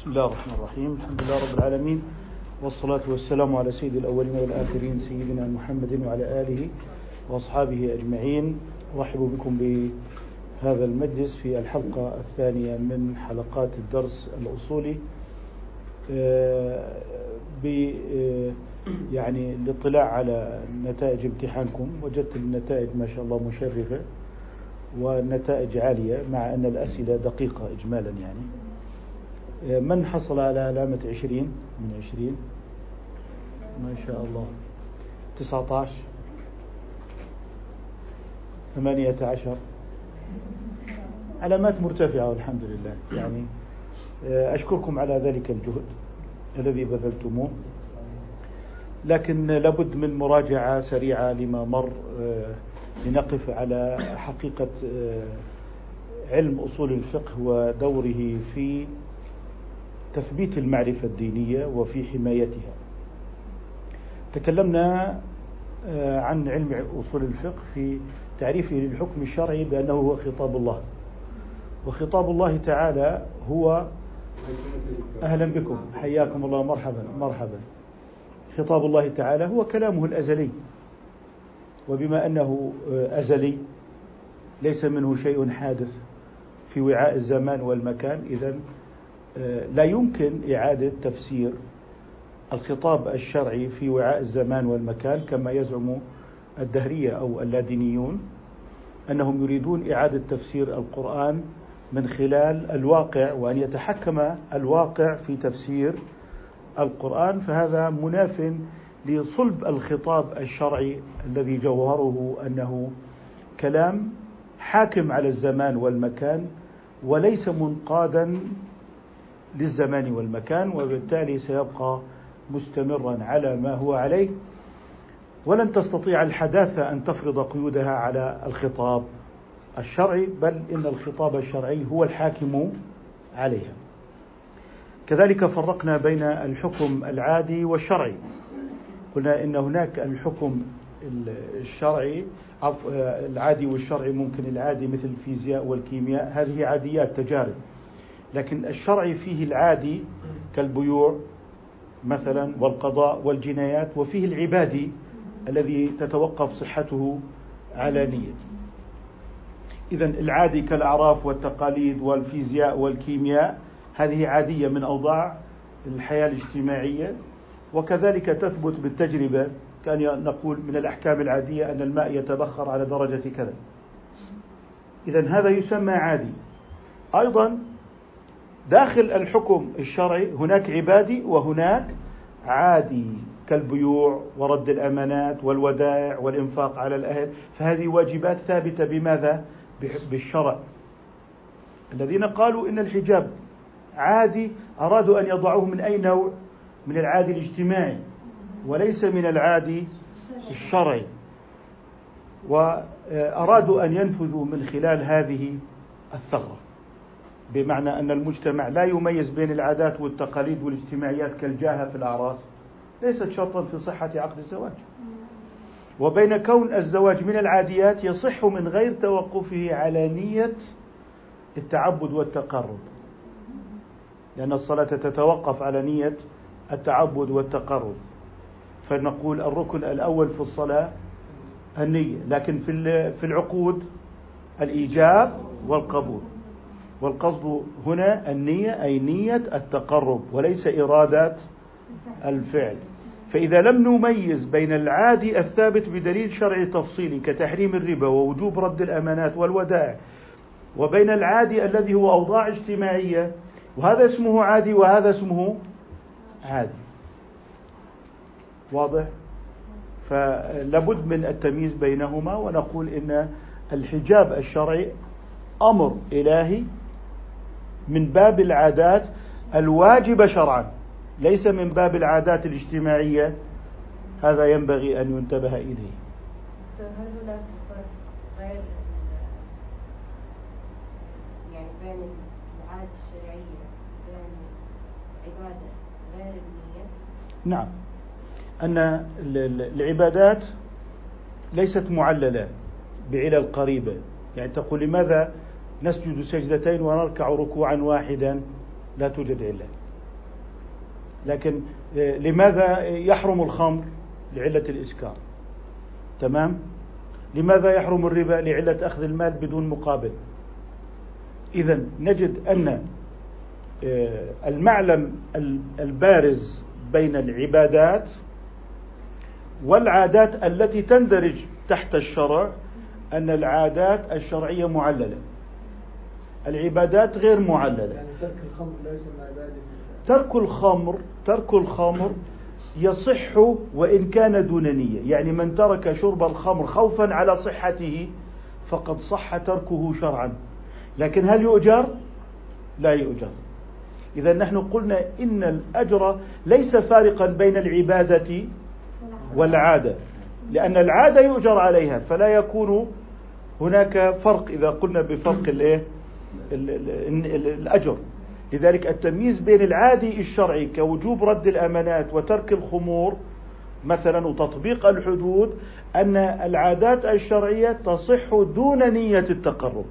بسم الله الرحمن الرحيم. الحمد لله رب العالمين والصلاة والسلام على سيد الأولين والآخرين سيدنا محمد وعلى آله وأصحابه أجمعين. أرحب بكم بهذا المجلس في الحلقة الثانية من حلقات الدرس الأصولي آه، ب آه، يعني الاطلاع على نتائج امتحانكم. وجدت النتائج ما شاء الله مشرفة والنتائج عالية مع أن الأسئلة دقيقة إجمالا يعني. من حصل على علامة عشرين؟ من عشرين. ما شاء الله. تسعة عشر ثمانية عشر. علامات مرتفعة والحمد لله. يعني آه، أشكركم على ذلك الجهد الذي بذلتموه. لكن لابد من مراجعة سريعة لما مر آه، لنقف على حقيقة آه، علم أصول الفقه ودوره في تثبيت المعرفة الدينية وفي حمايتها. تكلمنا آه، عن علم أصول الفقه في تعريفه للحكم الشرعي بأنه هو خطاب الله. وخطاب الله تعالى هو أهلا بكم. حياكم الله. مرحبا. مرحبا. خطاب الله تعالى هو كلامه الأزلي. وبما أنه آه، أزلي ليس منه شيء حادث في وعاء الزمان والمكان إذا لا يمكن إعادة تفسير الخطاب الشرعي في وعاء الزمان والمكان كما يزعم الدهرية أو اللادينيون أنهم يريدون إعادة تفسير القرآن من خلال الواقع وأن يتحكم الواقع في تفسير القرآن فهذا مناف لصلب الخطاب الشرعي الذي جوهره أنه كلام حاكم على الزمان والمكان وليس منقادا للزمان والمكان وبالتالي سيبقى مستمرا على ما هو عليه. ولن تستطيع الحداثة أن تفرض قيودها على الخطاب الشرعي بل إن الخطاب الشرعي هو الحاكم عليها. كذلك فرقنا بين الحكم العادي والشرعي. قلنا إن هناك الحكم الشرعي العادي والشرعي ممكن العادي مثل الفيزياء والكيمياء هذه عاديات تجارب. لكن الشرعي فيه العادي كالبيوع مثلا والقضاء والجنايات وفيه العبادي الذي تتوقف صحته على نية. إذا العادي كالأعراف والتقاليد والفيزياء والكيمياء هذه عادية من أوضاع الحياة الاجتماعية وكذلك تثبت بالتجربة كأن نقول من الأحكام العادية أن الماء يتبخر على درجة كذا. إذا هذا يسمى عادي. أيضا داخل الحكم الشرعي هناك عبادي وهناك عادي كالبيوع ورد الأمانات والودائع والإنفاق على الأهل فهذه واجبات ثابتة بماذا؟ بالشرع الذين قالوا إن الحجاب عادي أرادوا أن يضعوه من أي نوع؟ من العادي الاجتماعي وليس من العادي الشرعي وأرادوا أن ينفذوا من خلال هذه الثغرة بمعنى أن المجتمع لا يميز بين العادات والتقاليد والاجتماعيات كالجاهة في الأعراس. ليست شرطا في صحة عقد الزواج. وبين كون الزواج من العاديات يصح من غير توقفه على نية التعبد والتقرب. لأن الصلاة تتوقف على نية التعبد والتقرب. فنقول الركن الأول في الصلاة النية لكن في العقود الإيجاب والقبول. والقصد هنا النية أي نية التقرب وليس إرادة الفعل. فإذا لم نميز بين العادي الثابت بدليل شرعي تفصيلي كتحريم الربا ووجوب رد الأمانات والودائع وبين العادي الذي هو أوضاع اجتماعية وهذا اسمه عادي وهذا اسمه عادي. واضح؟ فلابد من التمييز بينهما ونقول إن الحجاب الشرعي أمر إلهي من باب العادات الواجبة شرعا. ليس من باب العادات الاجتماعية. هذا ينبغي أن ينتبه إليه. يعني؟ نعم. أن العبادات ليست معللة بعلل قريبة. يعني تقول لماذا نسجد سجدتين ونركع ركوعا واحدا. لا توجد علة لكن آه، لماذا يحرم الخمر؟ لعلة الإسكار. تمام؟ لماذا يحرم الربا؟ لعلة أخذ المال بدون مقابل. إذا نجد أن آه، المعلم البارز بين العبادات والعادات التي تندرج تحت الشرع أن العادات الشرعية معللة. العبادات غير معللة. يعني ترك الخمر ليس من عبادة ترك الخمر ترك الخمر يصح وإن كان دون نية. يعني من ترك شرب الخمر خوفا على صحته فقد صح تركه شرعا. لكن هل يؤجر؟ لا يؤجر. إذا نحن قلنا إن الأجر ليس فارقا بين العبادة والعادة. لأن العادة يؤجر عليها فلا يكون هناك فرق إذا قلنا بفرق الإيه؟ الأجر. لذلك التمييز بين العادي الشرعي كوجوب رد الأمانات وترك الخمور مثلا وتطبيق الحدود أن العادات الشرعية تصح دون نية التقرب.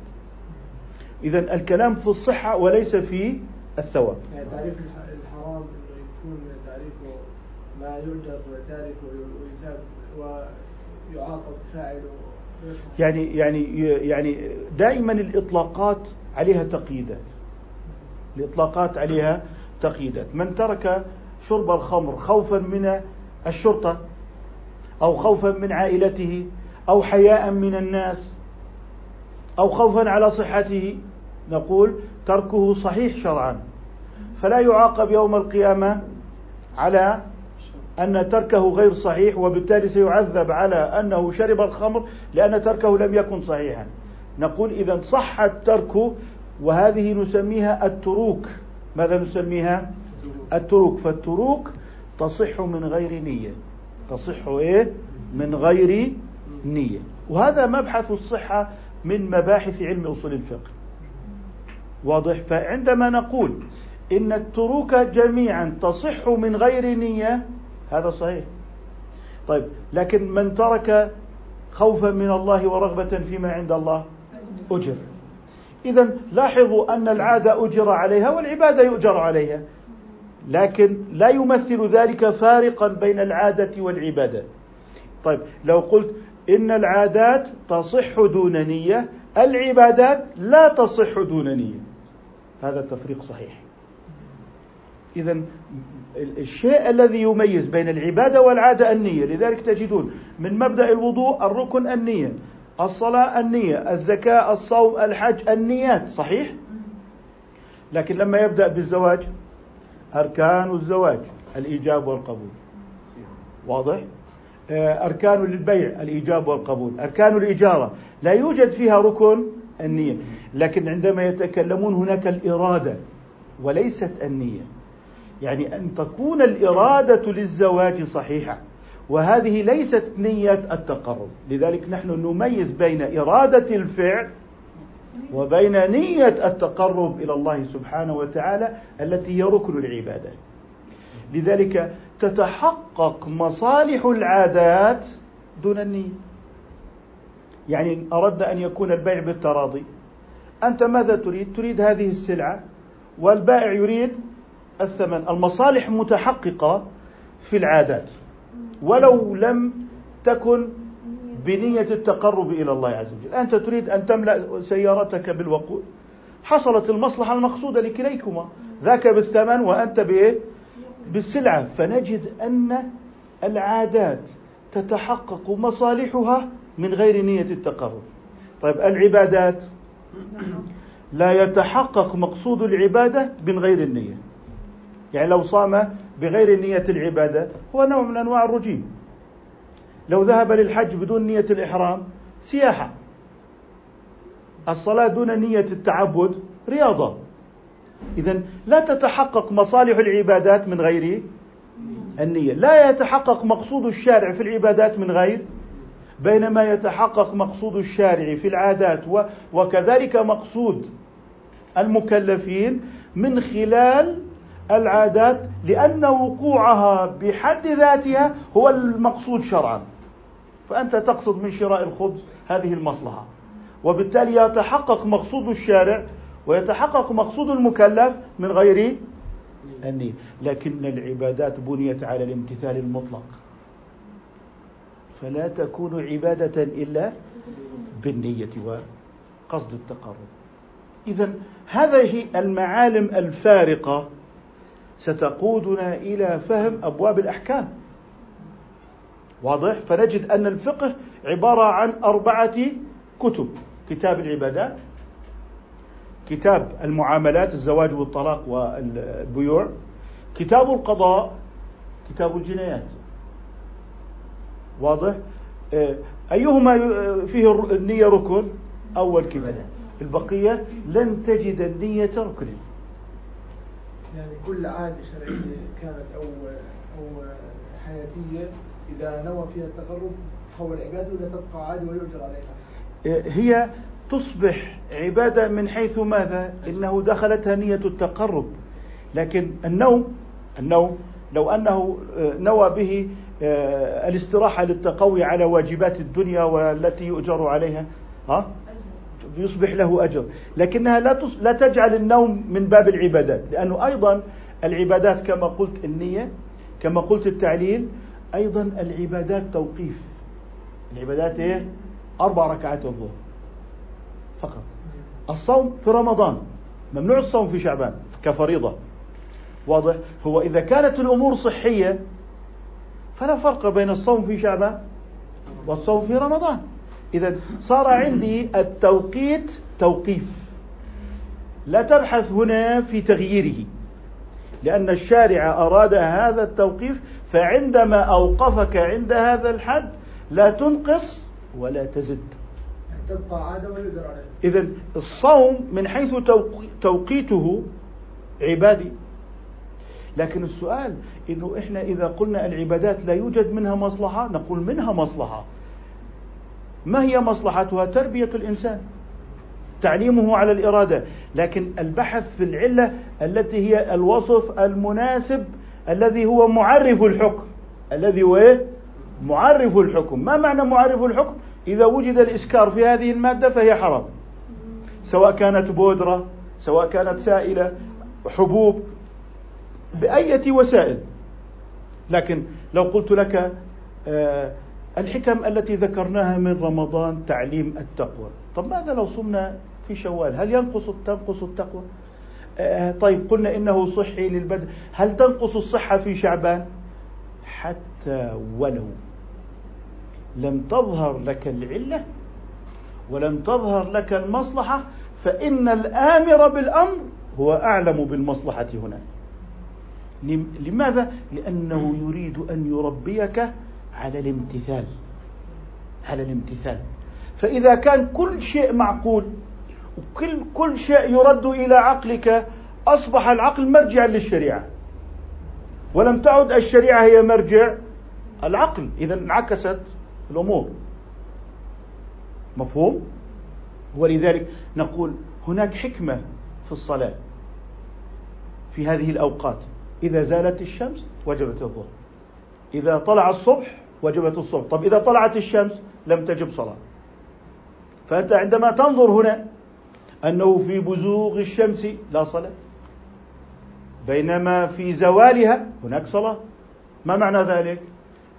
إذا الكلام في الصحة وليس في الثواب. يعني تعريف الحرام يكون تعريفه ما يؤجر تاركه ويثاب ويعاقب فاعله. يعني يعني يعني دائما الإطلاقات عليها تقييدات. الإطلاقات عليها تقييدات. من ترك شرب الخمر خوفا من الشرطة أو خوفا من عائلته أو حياء من الناس أو خوفا على صحته نقول تركه صحيح شرعا. فلا يعاقب يوم القيامة على أن تركه غير صحيح وبالتالي سيعذب على أنه شرب الخمر لأن تركه لم يكن صحيحا. نقول إذا صح الترك وهذه نسميها التروك. ماذا نسميها؟ التروك. فالتروك تصح من غير نية. تصح إيه؟ من غير نية. وهذا مبحث الصحة من مباحث علم أصول الفقه. واضح؟ فعندما نقول إن التروك جميعا تصح من غير نية هذا صحيح. طيب لكن من ترك خوفا من الله ورغبة فيما عند الله أجر. إذا لاحظوا أن العادة أجر عليها والعبادة يؤجر عليها. لكن لا يمثل ذلك فارقا بين العادة والعبادة. طيب لو قلت إن العادات تصح دون نية العبادات لا تصح دون نية. هذا التفريق صحيح. إذا الشيء الذي يميز بين العبادة والعادة النية لذلك تجدون من مبدأ الوضوء الركن النية. الصلاة النية الزكاة الصوم الحج النيات صحيح؟ لكن لما يبدأ بالزواج أركان الزواج الإيجاب والقبول. واضح؟ آه، أركان للبيع الإيجاب والقبول. أركان الإجارة لا يوجد فيها ركن النية. لكن عندما يتكلمون هناك الإرادة وليست النية. يعني أن تكون الإرادة للزواج صحيحة. وهذه ليست نية التقرب. لذلك نحن نميز بين إرادة الفعل وبين نية التقرب إلى الله سبحانه وتعالى التي هي ركن العبادة. لذلك تتحقق مصالح العادات دون النية. يعني أردنا أن يكون البيع بالتراضي. أنت ماذا تريد؟ تريد هذه السلعة والبائع يريد الثمن. المصالح متحققة في العادات. ولو لم تكن بنية التقرب إلى الله عز وجل. أنت تريد أن تملأ سيارتك بالوقود. حصلت المصلحة المقصودة لكليكما. ذاك بالثمن وأنت بإيه؟ بالسلعة. فنجد أن العادات تتحقق مصالحها من غير نية التقرب. طيب العبادات؟ لا يتحقق مقصود العبادة من غير النية. يعني لو صام بغير نية العبادة هو نوع من أنواع الرجيم. لو ذهب للحج بدون نية الإحرام سياحة. الصلاة دون نية التعبد رياضة. إذا لا تتحقق مصالح العبادات من غير النية. لا يتحقق مقصود الشارع في العبادات من غير بينما يتحقق مقصود الشارع في العادات وكذلك مقصود المكلفين من خلال العادات لأن وقوعها بحد ذاتها هو المقصود شرعا. فأنت تقصد من شراء الخبز هذه المصلحة. وبالتالي يتحقق مقصود الشارع ويتحقق مقصود المكلف من غير النية. لكن العبادات بنيت على الامتثال المطلق. فلا تكون عبادة إلا بالنية وقصد التقرب. إذا هذه المعالم الفارقة ستقودنا إلى فهم أبواب الأحكام. واضح؟ فنجد أن الفقه عبارة عن أربعة كتب. كتاب العبادات كتاب المعاملات الزواج والطلاق والبيوع كتاب القضاء كتاب الجنايات. واضح؟ آه، أيهما فيه النية ركن؟ أول كلمة البقية لن تجد النية ركن. يعني كل عادة شرعية كانت أو أو حياتية إذا نوى فيها التقرب تحول عبادة ولا تبقى عادة ويؤجر عليها؟ هي تصبح عبادة من حيث ماذا؟ إنه دخلتها نية التقرب. لكن النوم النوم لو أنه آه، نوى به آه، الاستراحة للتقوي على واجبات الدنيا والتي يؤجر عليها ها؟ يصبح له أجر. لكنها لا لا تجعل النوم من باب العبادات. لأنه أيضا العبادات كما قلت النية كما قلت التعليل أيضا العبادات توقيف. العبادات إيه؟ أربع ركعات الظهر فقط. الصوم في رمضان. ممنوع الصوم في شعبان كفريضة. واضح؟ هو إذا كانت الأمور صحية فلا فرق بين الصوم في شعبان والصوم في رمضان. إذا صار عندي التوقيت توقيف. لا تبحث هنا في تغييره. لأن الشارع أراد هذا التوقيف فعندما أوقفك عند هذا الحد لا تنقص ولا تزد. إذا الصوم من حيث توقيته عبادي. لكن السؤال إنه إحنا إذا قلنا العبادات لا يوجد منها مصلحة نقول منها مصلحة. ما هي مصلحتها؟ تربية الإنسان. تعليمه على الإرادة. لكن البحث في العلة التي هي الوصف المناسب الذي هو معرف الحكم. الذي هو إيه؟ معرف الحكم. ما معنى معرف الحكم؟ إذا وجد الإسكار في هذه المادة فهي حرام. سواء كانت بودرة سواء كانت سائلة حبوب بأية وسائل. لكن لو قلت لك آه، الحكم التي ذكرناها من رمضان تعليم التقوى. طب ماذا لو صمنا في شوال؟ هل ينقص تنقص التقوى؟ آه، طيب قلنا إنه صحي للبدن هل تنقص الصحة في شعبان؟ حتى ولو لم تظهر لك العلة ولم تظهر لك المصلحة فإن الآمر بالأمر هو أعلم بالمصلحة هنا. لماذا؟ لأنه يريد أن يربيك على الامتثال. على الامتثال. فإذا كان كل شيء معقول وكل كل شيء يرد إلى عقلك أصبح العقل مرجعا للشريعة. ولم تعد الشريعة هي مرجع العقل. إذا انعكست الأمور. مفهوم؟ ولذلك نقول هناك حكمة في الصلاة في هذه الأوقات. إذا زالت الشمس وجبت الظهر. إذا طلع الصبح وجبت الصبح طب إذا طلعت الشمس لم تجب صلاة. فأنت عندما تنظر هنا أنه في بزوغ الشمس لا صلاة. بينما في زوالها هناك صلاة. ما معنى ذلك؟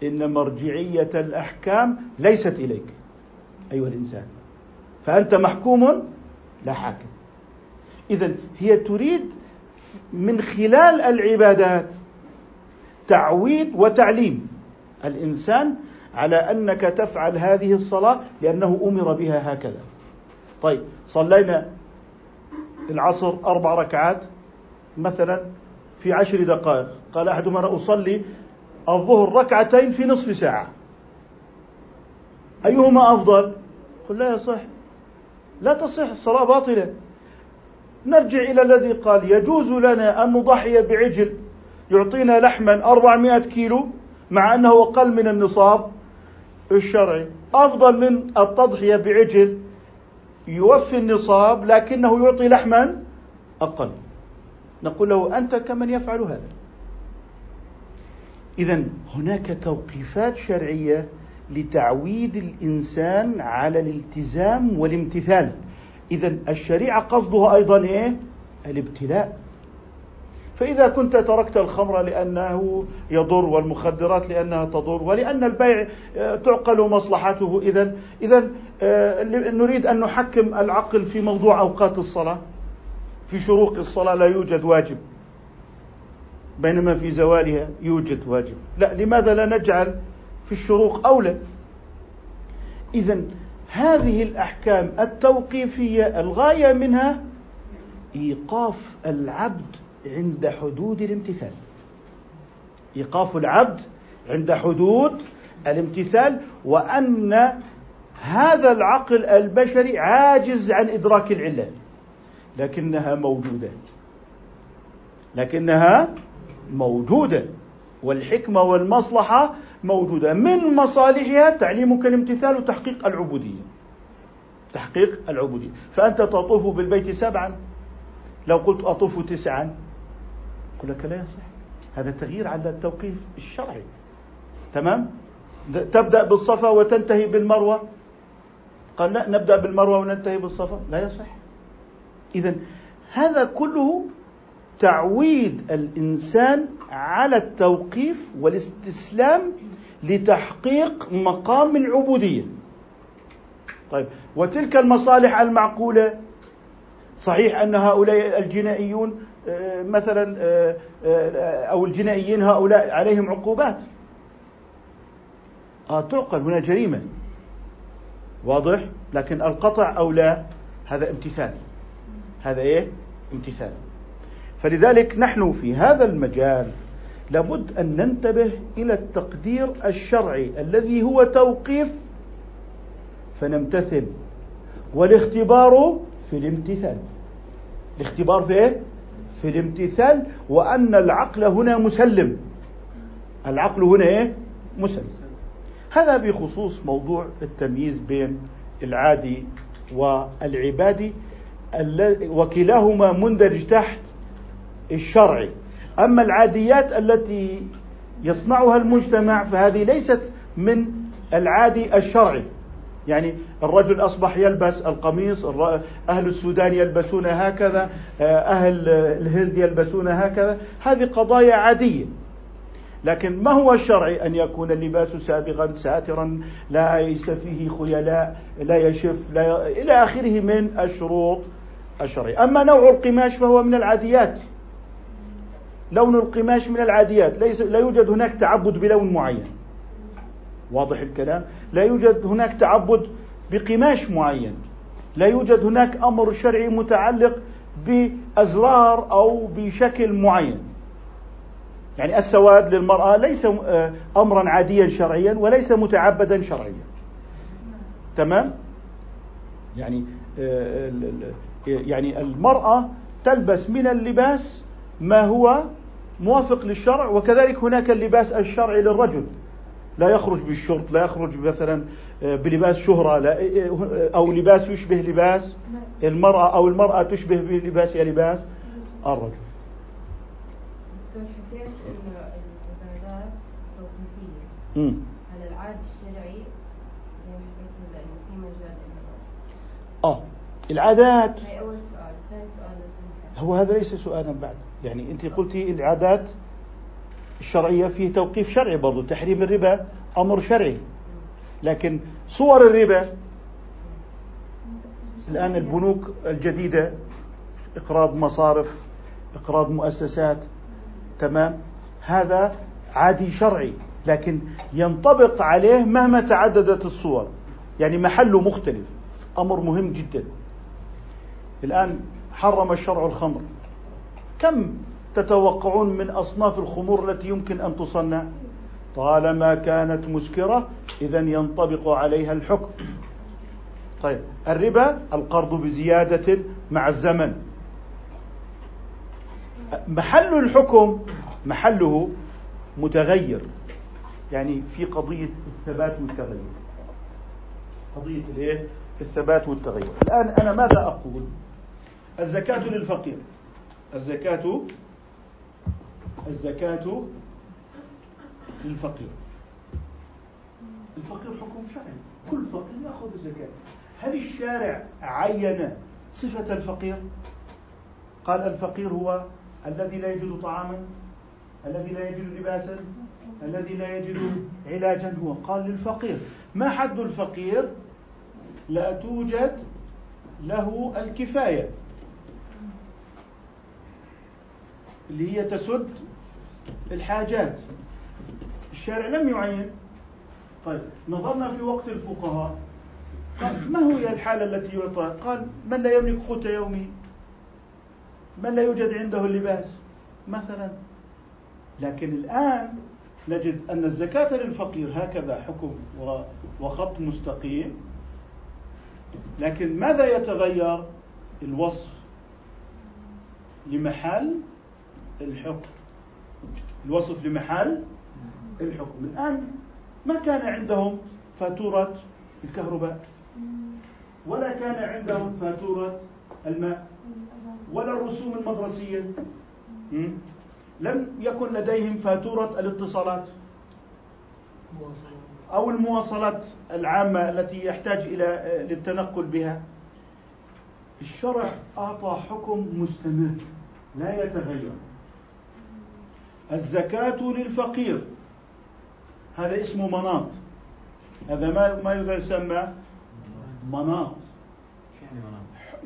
إن مرجعية الأحكام ليست إليك أيها الإنسان. فأنت محكوم لا حاكم. إذا هي تريد من خلال العبادات تعويد وتعليم. الإنسان على أنك تفعل هذه الصلاة لأنه أمر بها هكذا. طيب صلينا العصر أربع ركعات مثلا في عشر دقائق، قال احدهم أنا أصلي الظهر ركعتين في نصف ساعة. أيهما أفضل؟ قل لا يصح. لا تصح الصلاة باطلة. نرجع إلى الذي قال يجوز لنا أن نضحي بعجل يعطينا لحما 400 كيلو مع أنه أقل من النصاب الشرعي. أفضل من التضحية بعجل يوفي النصاب لكنه يعطي لحما أقل. نقول له أنت كمن يفعل هذا. إذا هناك توقيفات شرعية لتعويد الإنسان على الالتزام والامتثال. إذا الشريعة قصدها أيضا إيه؟ الابتلاء. فإذا كنت تركت الخمر لأنه يضر والمخدرات لأنها تضر ولأن البيع آه، تعقل مصلحته إذا إذا آه، نريد أن نحكم العقل في موضوع أوقات الصلاة. في شروق الصلاة لا يوجد واجب. بينما في زوالها يوجد واجب. لا لماذا لا نجعل في الشروق أولى؟ إذا هذه الأحكام التوقيفية الغاية منها إيقاف العبد عند حدود الامتثال. إيقاف العبد عند حدود الامتثال وأن هذا العقل البشري عاجز عن إدراك العلة. لكنها موجودة. لكنها موجودة. والحكمة والمصلحة موجودة. من مصالحها تعليمك الامتثال وتحقيق العبودية. تحقيق العبودية. فأنت تطوف بالبيت سبعا. لو قلت أطوف تسعا. يقول لك لا يصح هذا تغيير على التوقيف الشرعي. تمام؟ تبدأ بالصفا وتنتهي بالمروة. قال لا نبدأ بالمروة وننتهي بالصفا. لا يصح إذا هذا كله تعويد الإنسان على التوقيف والاستسلام لتحقيق مقام العبودية. طيب وتلك المصالح المعقولة؟ صحيح أن هؤلاء الجنائيون مثلا آه، آه، أو الجنائيين هؤلاء عليهم عقوبات. آه تعقل هنا جريمة. واضح؟ لكن القطع أو لا هذا امتثال. هذا إيه؟ امتثال. فلذلك نحن في هذا المجال لابد أن ننتبه إلى التقدير الشرعي الذي هو توقيف فنمتثل. والاختبار في الامتثال. الاختبار في إيه؟ في الامتثال وأن العقل هنا مسلم. العقل هنا إيه؟ مسلم. هذا بخصوص موضوع التمييز بين العادي والعبادي وكلاهما مندرج تحت الشرعي أما العاديات التي يصنعها المجتمع فهذه ليست من العادي الشرعي. يعني الرجل أصبح يلبس القميص أهل السودان يلبسون هكذا أهل الهند يلبسون هكذا هذه قضايا عادية. لكن ما هو الشرعي أن يكون اللباس سابغا ساترا ليس فيه خيلاء لا يشف لا ي... إلى آخره من الشروط الشرعية. أما نوع القماش فهو من العاديات. لون القماش من العاديات. ليس لا يوجد هناك تعبد بلون معين. واضح الكلام. لا يوجد هناك تعبد بقماش معين. لا يوجد هناك أمر شرعي متعلق بأزرار أو بشكل معين. يعني السواد للمرأة ليس آه، امرا عاديا شرعيا وليس متعبدا شرعيا. تمام؟ يعني آه، يعني المرأة تلبس من اللباس ما هو موافق للشرع وكذلك هناك اللباس الشرعي للرجل. لا يخرج بالشرط لا يخرج مثلا آه، بلباس شهرة لا آه، أو لباس يشبه لباس المرأة أو المرأة تشبه بلباسها لباس الرجل. حكيت إنه العبادات توقيفية. على العاد الشرعي زي ما حكيت إنه في مجال آه العادات هي أول سؤال. ثاني سؤال هو هذا ليس سؤالا بعد. يعني أنت قلتي العادات الشرعية فيه توقيف شرعي برضو تحريم الربا أمر شرعي. لكن صور الربا الآن البنوك الجديدة إقراض مصارف إقراض مؤسسات تمام؟ هذا عادي شرعي لكن ينطبق عليه مهما تعددت الصور. يعني محله مختلف أمر مهم جدا. الآن حرم الشرع الخمر. كم تتوقعون من أصناف الخمور التي يمكن أن تصنع؟ طالما كانت مسكرة إذا ينطبق عليها الحكم. طيب الربا القرض بزيادة مع الزمن. محل الحكم محله متغير. يعني في قضية الثبات والتغير. قضية الإيه؟ الثبات والتغير. الآن أنا ماذا أقول؟ الزكاة للفقير. الزكاة الزكاة للفقير الفقير. حكم شرعي. كل فقير يأخذ الزكاة هل الشارع عين صفة الفقير؟ قال الفقير هو الذي لا يجد طعاما الذي لا يجد لباسا الذي لا يجد علاجا. هو قال للفقير ما حد الفقير لا توجد له الكفاية؟ اللي هي تسد الحاجات. الشارع لم يعين. طيب نظرنا في وقت الفقهاء. قال ما هي الحالة التي يعطى؟ قال من لا يملك قوت يومه من لا يوجد عنده اللباس؟ مثلا. لكن الآن نجد أن الزكاة للفقير هكذا حكم وخط مستقيم. لكن ماذا يتغير؟ الوصف لمحل الحكم. الوصف لمحل الحكم. الآن ما كان عندهم فاتورة الكهرباء؟ ولا كان عندهم فاتورة الماء؟ ولا الرسوم المدرسية؟ لم يكن لديهم فاتورة الاتصالات أو المواصلات العامة التي يحتاج إلى للتنقل بها. الشرع أعطى حكم مستمر لا يتغير. الزكاة للفقير. هذا اسمه مناط. هذا ما ما يسمى مناط.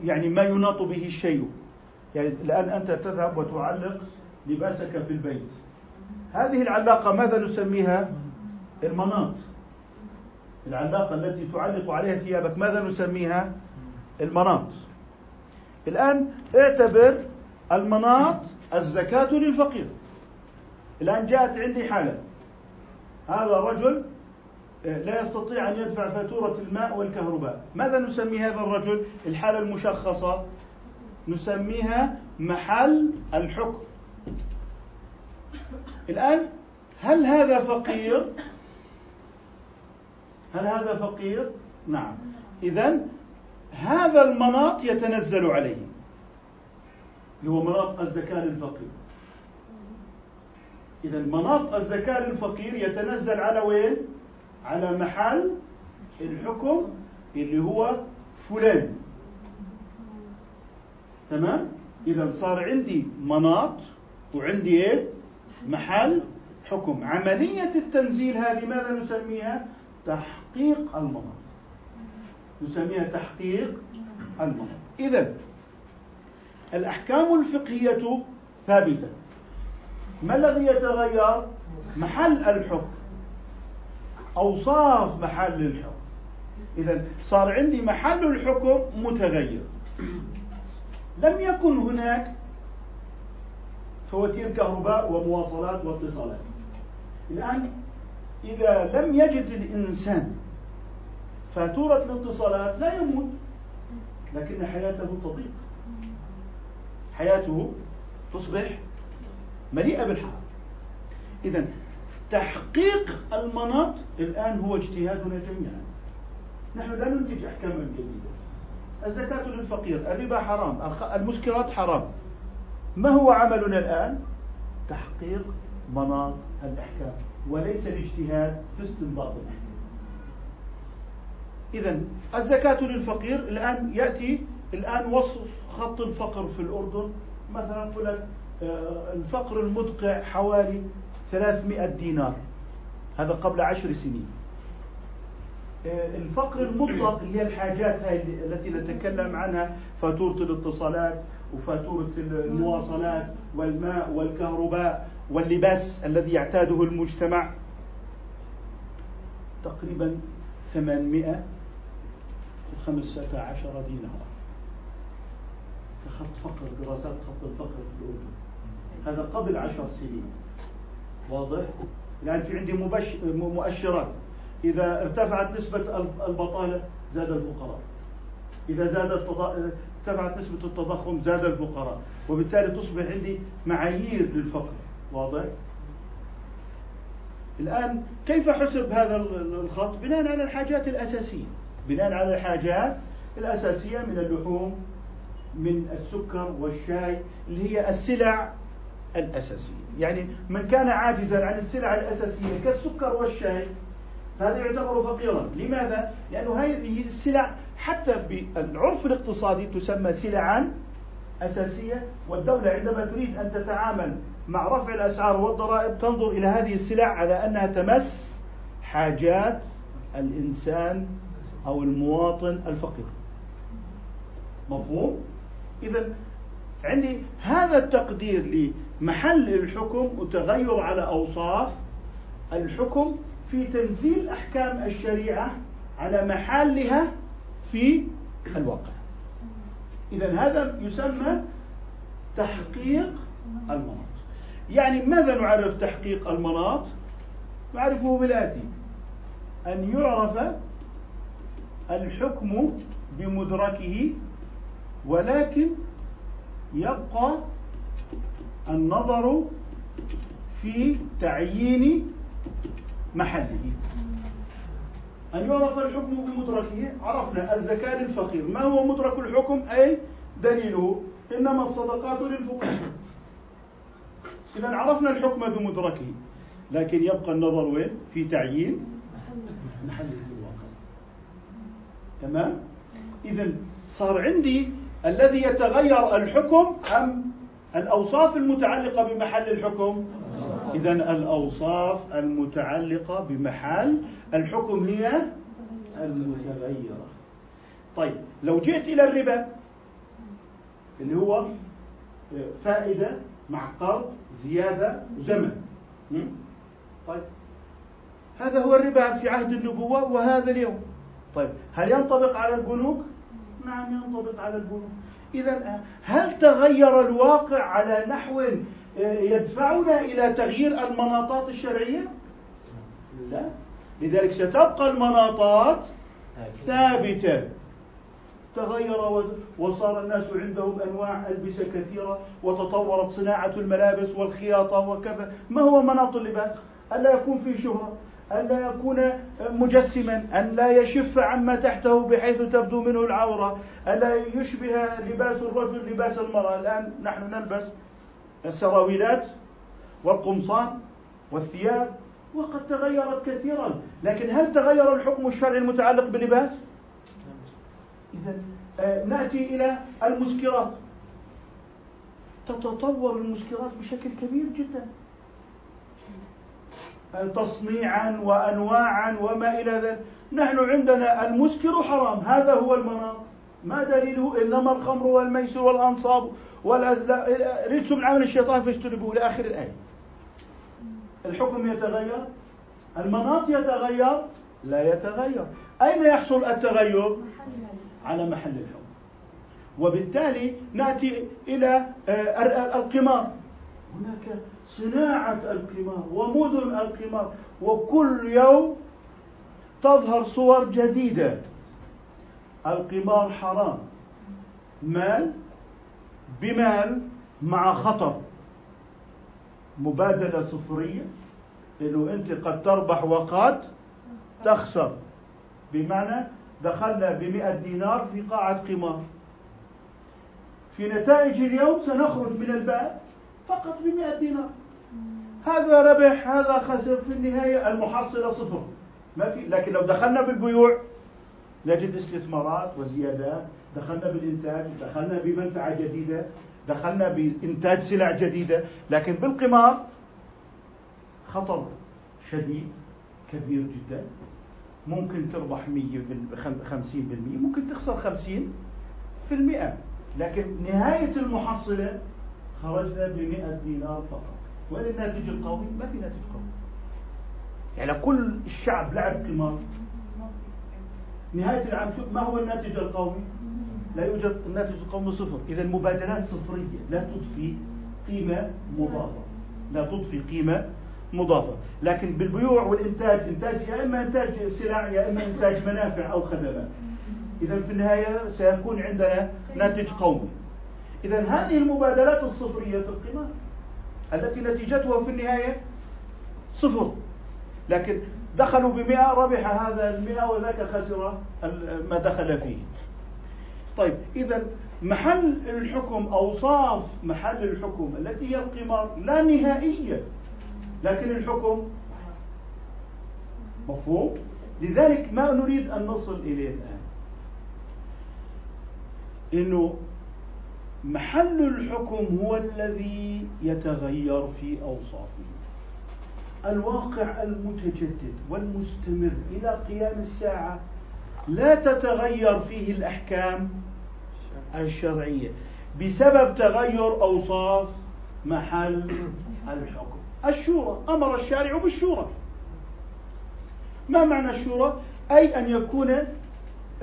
يعني ما يناط به الشيء. يعني الآن أنت تذهب وتعلق لباسك في البيت. هذه العلاقة ماذا نسميها؟ المناط. العلاقة التي تعلق عليها ثيابك ماذا نسميها؟ المناط. الآن اعتبر المناط الزكاة للفقير. الآن جاءت عندي حالة. هذا رجل آه، لا يستطيع أن يدفع فاتورة الماء والكهرباء. ماذا نسمي هذا الرجل؟ الحالة المشخصة. نسميها محل الحكم. الآن هل هذا فقير؟ هل هذا فقير؟ نعم. إذا هذا المناط يتنزل عليه. اللي هو مناط الزكاة للفقير إذا مناط الزكاة للفقير يتنزل على وين؟ على محل الحكم اللي هو فلان تمام؟ إذا صار عندي مناط وعندي إيه؟ محل حكم عملية التنزيل هذه ماذا نسميها؟ تحقيق المناط نسميها تحقيق المناط إذا الأحكام الفقهية ثابتة ما الذي يتغير؟ محل الحكم. أوصاف محل الحكم. إذا صار عندي محل الحكم متغير. لم يكن هناك فواتير كهرباء ومواصلات واتصالات. الآن إذا لم يجد الإنسان فاتورة الاتصالات لا يموت لكن حياته تضيق حياته تصبح مليئة بالحرام. إذا تحقيق المناط الآن هو اجتهادنا جميعا. نحن لا ننتج أحكاما جديدة. الزكاة للفقير الربا حرام المسكرات حرام. ما هو عملنا الآن؟ تحقيق مناط الأحكام وليس الاجتهاد في استنباط الأحكام. إذا الزكاة للفقير الآن يأتي الآن وصف خط الفقر في الأردن. مثلا فلان الفقر المدقع حوالي 300 دينار. هذا قبل عشر سنين. آه، الفقر المطلق اللي هي الحاجات هاي التي نتكلم عنها فاتورة الاتصالات وفاتورة المواصلات والماء والكهرباء واللباس الذي يعتاده المجتمع. تقريبا 815 دينار. كخط فقر دراسات خط الفقر في الأردن. هذا قبل عشر سنين واضح؟ الآن في عندي مؤشرات إذا ارتفعت نسبة البطالة زاد الفقراء إذا زاد ارتفعت نسبة التضخم زاد الفقراء وبالتالي تصبح عندي معايير للفقر واضح؟ الآن كيف حسب هذا الخط؟ بناء على الحاجات الأساسية بناء على الحاجات الأساسية من اللحوم من السكر والشاي اللي هي السلع الأساسية يعني من كان عاجزا عن السلع الأساسية كالسكر والشاي فهذا يعتبر فقيرا لماذا؟ لأنه هذه السلع حتى بالعرف الاقتصادي تسمى سلعا أساسية والدولة عندما تريد أن تتعامل مع رفع الأسعار والضرائب تنظر إلى هذه السلع على أنها تمس حاجات الإنسان أو المواطن الفقير مفهوم؟ إذا عندي هذا التقدير لمحل الحكم وتغير على أوصاف الحكم في تنزيل أحكام الشريعة على محلها في الواقع. إذا هذا يسمى تحقيق المناط يعني ماذا نعرف تحقيق المناط نعرفه بالآتي. أن يعرف الحكم بمدركه ولكن يبقى النظر في تعيين محله. أن يعرف الحكم بمدركه عرفنا الزكاة للفقير ما هو مدرك الحكم؟ أي دليله. إنما الصدقات للفقراء. إذا عرفنا الحكم بمدركه. لكن يبقى النظر وين؟ في تعيين محله. في الواقع تمام؟ إذا صار عندي الذي يتغير الحكم أم الأوصاف المتعلقة بمحل الحكم؟ إذا الأوصاف المتعلقة بمحل الحكم هي المتغيرة. طيب لو جئت إلى الربا اللي هو فائدة مع قرض زيادة وزمن طيب هذا هو الربا في عهد النبوة وهذا اليوم. طيب هل ينطبق على البنوك؟ نعم ينطبق على البنوك. إذا هل تغير الواقع على نحو يدفعنا إلى تغيير المناطات الشرعية؟ لا. لذلك ستبقى المناطات ثابتة. تغير وصار الناس عندهم أنواع ألبسة كثيرة وتطورت صناعة الملابس والخياطة وكذا، ما هو مناط اللباس؟ ألا يكون في شهرة، ألا يكون مجسما أن لا يشف عما تحته بحيث تبدو منه العورة ألا يشبه لباس الرجل لباس المرأة. الآن نحن نلبس السراويلات والقمصان والثياب وقد تغيرت كثيرا. لكن هل تغير الحكم الشرعي المتعلق باللباس؟ إذا آه، نأتي إلى المسكرات. تتطور المسكرات بشكل كبير جدا. تصنيعا وانواعا وما إلى ذلك. نحن عندنا المسكر حرام هذا هو المناط ما دليله؟ إنما الخمر والميسر والأنصاب والأزلام. رجس من عمل الشيطان فاجتنبوه إلى اخر الآية. الحكم يتغير المناط يتغير لا يتغير. أين يحصل التغير؟ على محل الحكم. وبالتالي نأتي إلى آه، القمار. هناك صناعة القمار ومدن القمار وكل يوم تظهر صور جديدة. القمار حرام. مال؟ بمال مع خطر. مبادلة صفرية انه أنت قد تربح وقد تخسر. بمعنى دخلنا بمئة دينار في قاعة قمار. في نتائج اليوم سنخرج من الباب فقط بمئة دينار. هذا ربح هذا خسر في النهاية المحصلة صفر. ما في لكن لو دخلنا بالبيوع نجد استثمارات وزيادات دخلنا بالإنتاج دخلنا بمنفعة جديدة دخلنا بإنتاج سلع جديدة لكن بالقمار خطر شديد كبير جدا. ممكن تربح 100 50% ممكن تخسر 50% لكن نهاية المحصلة خرجنا ب 100 دينار فقط. وين الناتج القومي؟ ما في ناتج قومي يعني كل الشعب لعب قمار نهاية العام شوف ما هو الناتج القومي؟ لا يوجد الناتج القومي صفر، إذا المبادلات صفرية لا تضفي قيمة مضافة لا تضفي قيمة مضافة، لكن بالبيوع والإنتاج إنتاج يا إما إنتاج سلع يا إما إنتاج منافع أو خدمات. إذا في النهاية سيكون عندنا ناتج قومي. إذا هذه المبادلات الصفرية في القمار التي نتيجتها في النهاية صفر. لكن دخلوا بمئة ربح هذا المئة وذاك خسر ما دخل فيه. طيب إذا محل الحكم أوصاف محل الحكم التي هي القمار لا نهائية لكن الحكم مفهوم. لذلك ما نريد أن نصل إليه الآن. إنه محل الحكم هو الذي يتغير في أوصافه. الواقع المتجدد والمستمر إلى قيام الساعة لا تتغير فيه الأحكام الشرعية. بسبب تغير أوصاف محل الحكم. الشورى أمر الشارع بالشورى. ما معنى الشورى؟ أي أن يكون آه،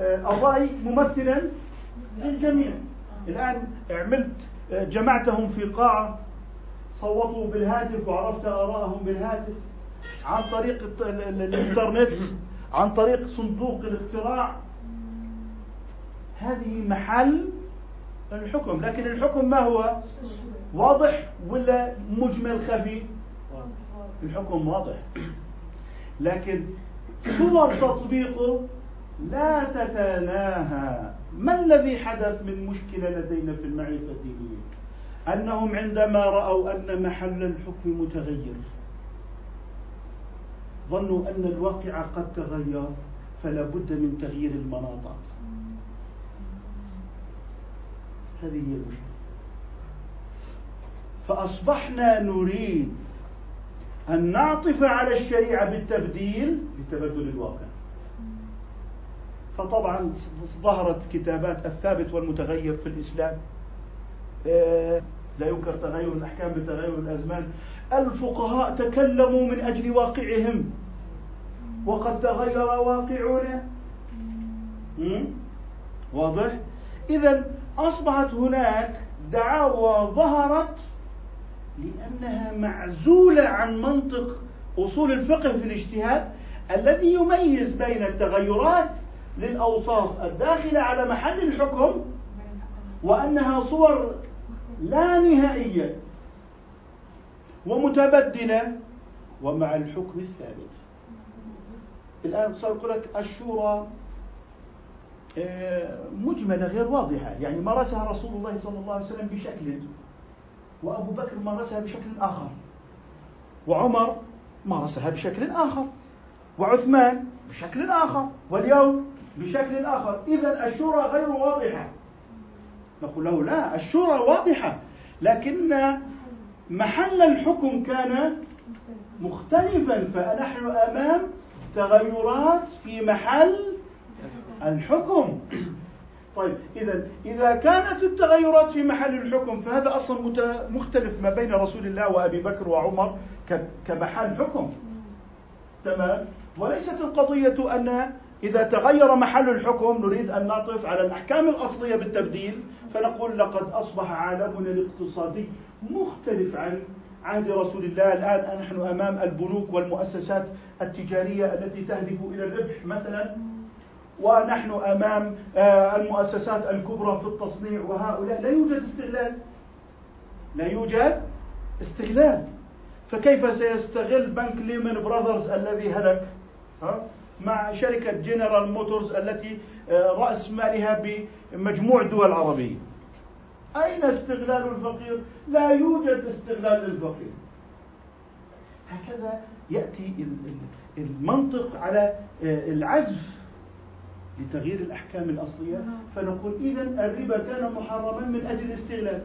الرأي ممثلا للجميع. الآن عملت آه، جمعتهم في قاعة صوتوا بالهاتف وعرفت آراءهم بالهاتف عن طريق الإنترنت عن طريق صندوق الاقتراع هذه محل الحكم لكن الحكم ما هو؟ واضح ولا مجمل خفي؟ الحكم واضح. لكن صور تطبيقه لا تتناهى. ما الذي حدث من مشكلة لدينا في المعرفة الدينية أنهم عندما رأوا أن محل الحكم متغير ظنوا أن الواقع قد تغير فلا بد من تغيير المناطات هذه هي المشكلة. فأصبحنا نريد أن نعطف على الشريعة بالتبديل لتبدل الواقع. فطبعا ظهرت كتابات الثابت والمتغير في الإسلام. آه، لا ينكر تغير الأحكام بتغير الأزمان. الفقهاء تكلموا من أجل واقعهم. وقد تغير واقعنا. واضح؟ إذا أصبحت هناك دعاوى ظهرت لأنها معزولة عن منطق أصول الفقه في الاجتهاد الذي يميز بين التغيرات للأوصاف الداخلة على محل الحكم وأنها صور لا نهائية ومتبدلة ومع الحكم الثابت. الآن صار يقول لك الشورى آه، مجملة غير واضحة. يعني مارسها رسول الله صلى الله عليه وسلم بشكل وأبو بكر مارسها بشكل آخر وعمر مارسها بشكل آخر وعثمان بشكل آخر واليوم بشكل آخر. إذا الشورى غير واضحة. نقول له لا الشورى واضحة لكن محل الحكم كان مختلفا فنحن أمام تغيرات في محل الحكم. طيب إذا إذا كانت التغيرات في محل الحكم فهذا أصلا مختلف ما بين رسول الله وأبي بكر وعمر كمحل حكم. تمام؟ وليست القضية أن إذا تغير محل الحكم نريد أن نعطف على الأحكام الأصلية بالتبديل فنقول لقد أصبح عالمنا الاقتصادي مختلف عن عهد رسول الله. الآن نحن أمام البنوك والمؤسسات التجارية التي تهدف إلى الربح مثلا ونحن أمام آه، المؤسسات الكبرى في التصنيع وهؤلاء. لا يوجد استغلال. لا يوجد استغلال. فكيف سيستغل بنك ليمن براذرز الذي هلك؟ مع شركة جنرال موتورز التي آه، رأس مالها بمجموع الدول العربية. أين استغلال الفقير؟ لا يوجد استغلال للفقير. هكذا يأتي المنطق على آه، العزف لتغيير الأحكام الأصلية. فنقول إذا الربا كان محرما من أجل الاستغلال.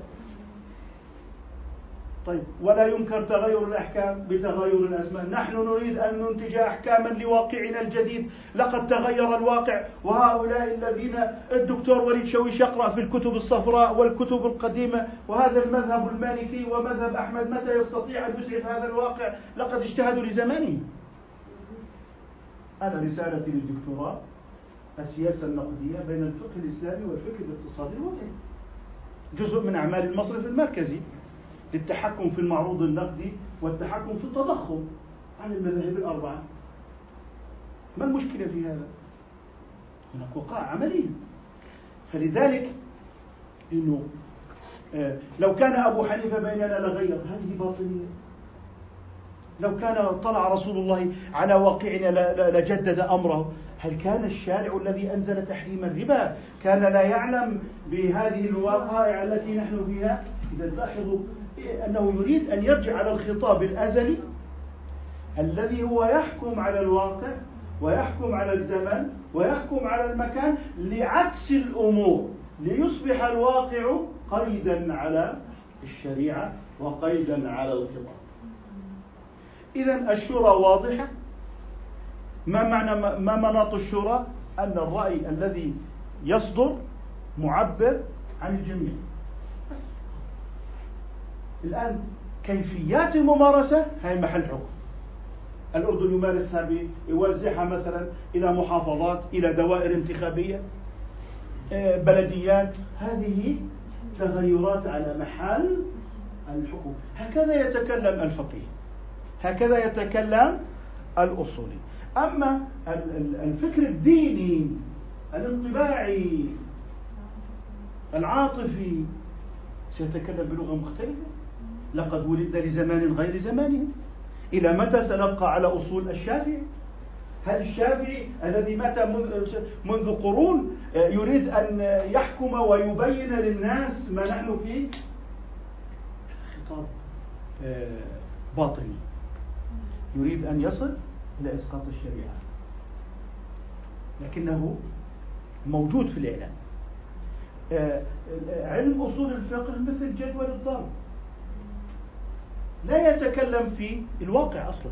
طيب. ولا ينكر تغير الأحكام بتغير الأزمان. نحن نريد أن ننتج أحكاما لواقعنا الجديد. لقد تغير الواقع. وهؤلاء الذين الدكتور وليد شويش يقرأ في الكتب الصفراء والكتب القديمة وهذا المذهب المالكي ومذهب أحمد متى يستطيع أن يسعف هذا الواقع؟ لقد اجتهدوا لزمانه أنا رسالتي للدكتوراه السياسة النقدية بين الفقه الإسلامي والفقه الاقتصادي الوضعي جزء من أعمال المصرف المركزي. للتحكم في المعروض النقدي والتحكم في التضخم عن المذاهب الأربعة. ما المشكلة في هذا؟ هناك وقائع عملية. فلذلك إنه آه، لو كان أبو حنيفة بيننا لغير هذه باطنيه لو كان طلع رسول الله على واقعنا لجدد أمره هل كان الشارع الذي أنزل تحريم الربا كان لا يعلم بهذه الوقائع التي نحن فيها؟ إذا لاحظوا أنه يريد أن يرجع على الخطاب الأزلي الذي هو يحكم على الواقع ويحكم على الزمن ويحكم على المكان لعكس الأمور ليصبح الواقع قيدا على الشريعة وقيدا على الخطاب. إذا الشورى واضحة. ما معنى ما مناط الشورى؟ أن الرأي الذي يصدر معبر عن الجميع. الآن كيفيات الممارسة؟ هي محل حكم. الأردن يمارسها بيوزعها مثلا إلى محافظات إلى دوائر انتخابية آه، بلديات. هذه تغيرات على محل الحكم. هكذا يتكلم الفقيه. هكذا يتكلم الأصولي. أما الفكر الديني الانطباعي العاطفي سيتكلم بلغة مختلفة. لقد ولد لزمان غير زمانه إلى متى سنبقى على أصول الشافعي؟ هل الشافعي الذي مات منذ قرون يريد أن يحكم ويبين للناس ما نحن فيه؟ خطاب. آه، باطني يريد أن يصل إلى إسقاط الشريعة. لكنه موجود في الإعلام. آه، علم أصول الفقه مثل جدول الضرب. لا يتكلم في الواقع أصلا.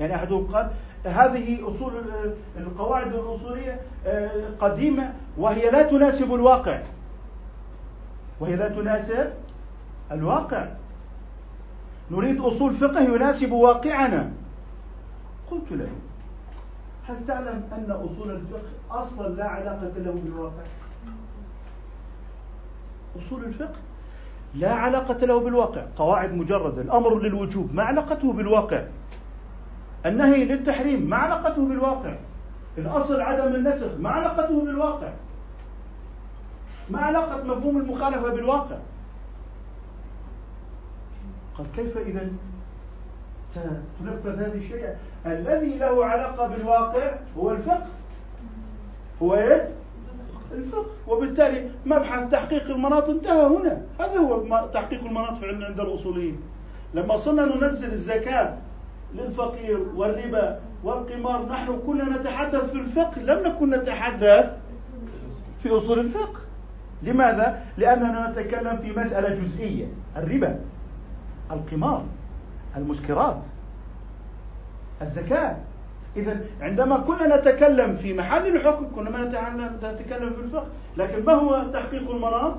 يعني أحدهم قال هذه أصول القواعد الأصولية آه، قديمة وهي لا تناسب الواقع. وهي لا تناسب الواقع. نريد أصول فقه يناسب واقعنا. قلت له هل تعلم أن أصول الفقه أصلا لا علاقة له بالواقع؟ أصول الفقه لا علاقة له بالواقع. قواعد مجردة الأمر للوجوب ما علاقته بالواقع. النهي للتحريم ما علاقته بالواقع. الأصل عدم النسخ ما علاقته بالواقع. ما علاقة مفهوم المخالفة بالواقع. قال كيف إذا ستنفذ هذه الشريعة؟ الذي له علاقة بالواقع هو الفقه. هو إيه؟ الفقه. وبالتالي مبحث تحقيق المناط انتهى هنا. هذا هو تحقيق المناط عند الأصوليين. لما صرنا ننزل الزكاة للفقير والربا والقمار نحن كنا نتحدث في الفقه. لم نكن نتحدث في أصول الفقه. لماذا؟ لأننا نتكلم في مسألة جزئية. الربا القمار المسكرات الزكاة. إذا عندما كنا نتكلم في محل الحكم كنا نتكلم في الفقه لكن ما هو تحقيق المرام؟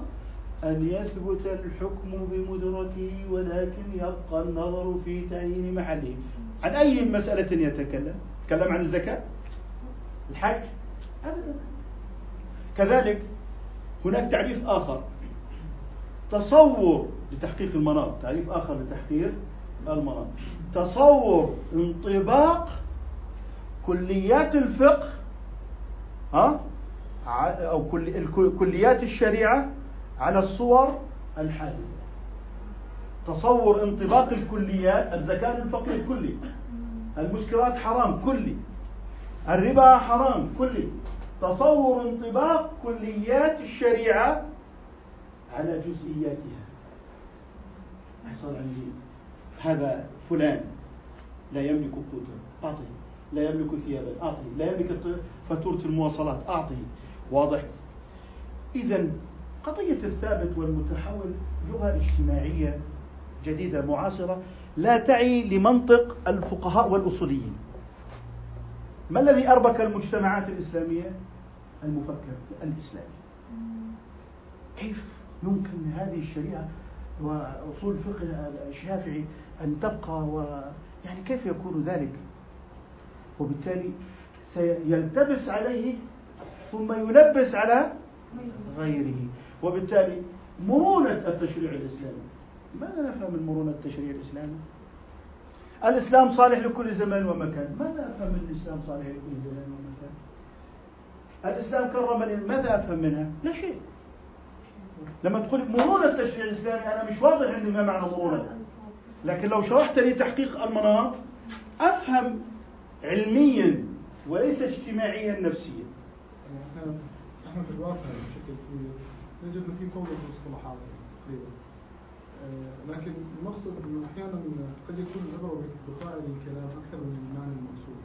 أن يثبت الحكم بمدرته ولكن يبقى النظر في تعيين محله. عن أي مسألة يتكلم؟ تكلم عن الزكاة؟ الحج. كذلك هناك تعريف آخر. تصور لتحقيق المناط تعريف آخر لتحقيق المناط تصور انطباق كليات الفقه ها؟ أو كليات الشريعة على الصور الحادثة تصور انطباق الكليات الزكاة للفقير كلي. المسكرات حرام كلي. الربا حرام كلي. تصور انطباق كليات الشريعة على جزئياتها. حصل عندي هذا فلان. لا يملك قوتا. أعطه لا يملك ثيابا. أعطه لا يملك فاتورة المواصلات. أعطه واضح. إذا قضية الثابت والمتحول لغة اجتماعية جديدة معاصرة لا تعي لمنطق الفقهاء والأصوليين. ما الذي أربك المجتمعات الإسلامية؟ المفكر الإسلامي. كيف يمكن هذه الشريعة وأصول الفقه الشافعي أن تبقى و يعني كيف يكون ذلك؟ وبالتالي سيلتبس عليه ثم يلبس على غيره وبالتالي مرونة التشريع الإسلامي ماذا نفهم من مرونة التشريع الإسلامي؟ الإسلام صالح لكل زمان ومكان ماذا أفهم من الإسلام صالح لكل زمان ومكان؟ الإسلام كرم ماذا أفهم منها؟ لا شيء لما تقول مرونة التشريع الإسلامي أنا مش واضح عندي ما معنى مرونة لكن لو شرحت لي تحقيق المناط أفهم علميا وليس اجتماعيا نفسيا. إحنا في الواقع بشكل كبير. نجد أن في فوضى في المصطلحات آه، لكن المقصد أنه أحيانا قد يكون العبره بقائل الكلام أكثر من المعنى المقصود.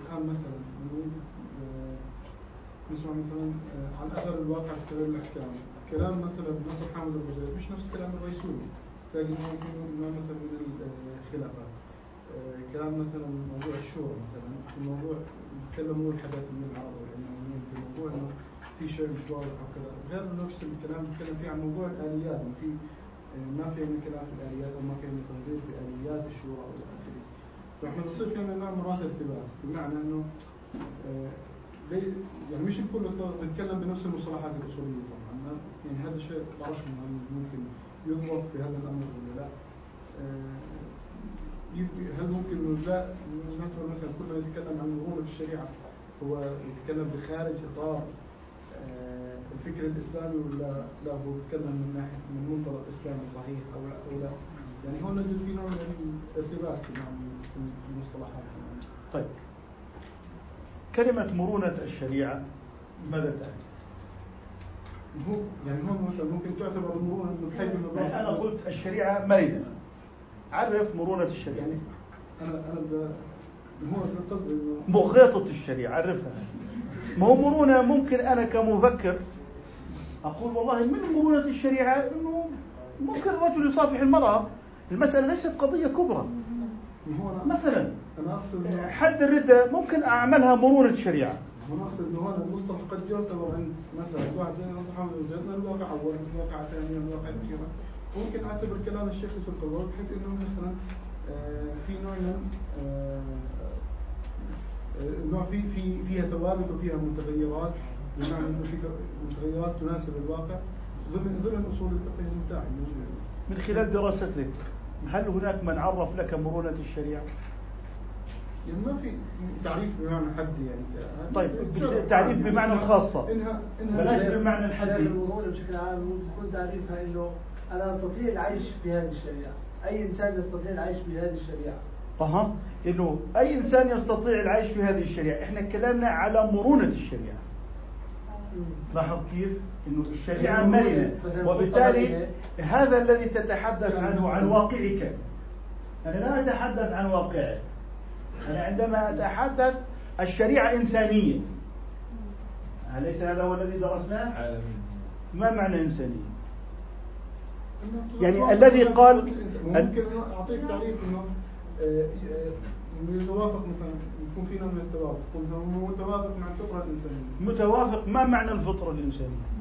الآن مثلا نقول آه، نسمع مثلا آه، عن أثر الواقع في تغيير الأحكام. كلام مثلا نصر حامد زيد مش نفس كلام الرئيسوني تلاقي انه في نوع مثلا من الخلافات. كلام مثلا موضوع الشورى مثلا. في موضوع يتكلموا الحداث من العرب والعلمانيين في موضوع إنه في شيء مش واضح وكذا غير نفس الكلام بيتكلم فيه عن موضوع الآليات. ما في آه، ما في كلام في الآليات أو ما في تنظير في آليات الشورى والى اخره فإحنا بصير في عندنا من ارتباط بمعنى إنه آه، يعني مش الكل بيتكلم بنفس المصطلحات الأصولية طبعا. يعني هذا الشيء بعرفش ممكن يضبط في هذا الأمر ولا لا. هل ممكن انه لا نعتبر مثلا كل ما يتكلم عن مرونه في الشريعة هو يتكلم بخارج إطار آه، الفكر الإسلامي ولا لا؟ هو يتكلم من ناحيه من منطلق إسلامي صحيح أو لا أو لا. يعني هون نجد في نوع من الارتباط في المصطلحات. طيب. كلمة مرونة الشريعة ماذا تعني؟ هو يعني هون مثلا ممكن تعتبر المرونة من حيث يعني أنا قلت الشريعة مرنة. عرف مرونة الشريعة؟ يعني أنا أنا مخيطة الشريعة عرفها ما هو مرونة ممكن أنا كمفكر أقول والله من مرونة الشريعة؟ أنه ممكن الرجل يصافح المرأة. المسألة ليست قضية كبرى. مثلا حد الردة ممكن أعملها مرونة الشريعة. أنا أقصد أنه هذا المصطلح قد يعتبر عند مثلا واحد زي حامد من الواقع أولا الواقع ثانيا الواقع كثيرا ممكن أعتبر كلام الشيخ يوسف القضاء بحيث أنه مثلا آه، في نوع من آه، آه، نوع في في فيها ثوابت وفيها متغيرات بمعنى إنه في متغيرات تناسب الواقع ضمن ضمن أصول الفقه المتاح. من خلال دراستك هل هناك من عرف لك مرونة الشريعة؟ يعني ما في تعريف بمعنى حد يعني. طيب تعريف بمعنى الخاصة إنها إنها بمعنى الحدي المرونة بشكل عام يكون تعريفها إنه أنا أستطيع العيش في هذه الشريعة أي إنسان يستطيع العيش في هذه الشريعة أها إنه أي إنسان يستطيع العيش في هذه الشريعة، إحنا كلامنا على مرونة الشريعة. لاحظ كيف؟ إنه الشريعة مرنة وبالتالي هذا الذي تتحدث عنه عن واقعك. أنا لا أتحدث عن واقعك. أنا عندما أتحدث الشريعة إنسانية. أليس هذا هو الذي درسناه؟ ما معنى إنسانية؟ يعني الذي قال ممكن أعطيك تعريف إنه آه، آه، يتوافق مثلا يكون في نوع من التوافق متوافق مع الفطرة الإنسانية متوافق ما معنى الفطرة الإنسانية؟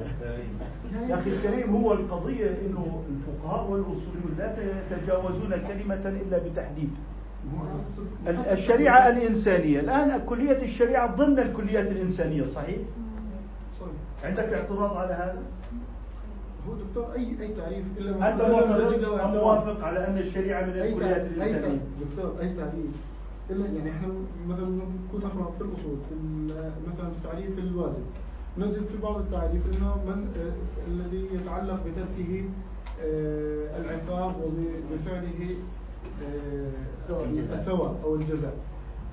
يا أخي الكريم هو القضية إنه الفقهاء والأصوليون لا يتجاوزون كلمة إلا بتحديد الشريعة الإنسانية الآن كلية الشريعة ضمن الكليات الإنسانية صحيح؟ صحيح عندك اعتراض على هذا؟ هو دكتور أي أي تعريف إلا أنت موافق؟ موافق على أن الشريعة من الكليات الانسانيه دكتور أي تعريف. إلا يعني إحنا مثلا كنا نقرا في الأصول مثلا في تعريف الواجب. نجد في بعض التعريف إنه من آه الذي يتعلق بتركه آه العقاب وبفعله آه الثواب أو الجزاء.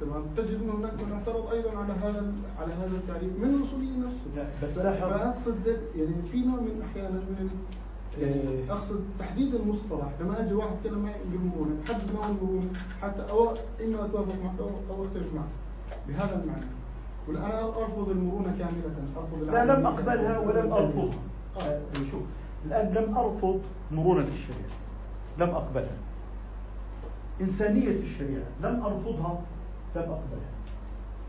تمام. تجد انه هناك من اعترض أيضا على هذا على هذا التعريف من الاصوليين نفسه. بس فاقصد يعني في نوع من أحيانا من إيه. أقصد تحديد المصطلح. لما أجي واحد يتكلم معي بالمرونه حدد ما هو حتى أو إما أتوافق معك أو أختلف معك. بهذا المعنى. وأنا أرفض المرونة كاملة أرفض لا لم أقبلها ولم ارفضها آه. شوف الآن لم أرفض مرونة الشريعة. لم أقبلها. إنسانية الشريعة لم أرفضها. لم أقبلها.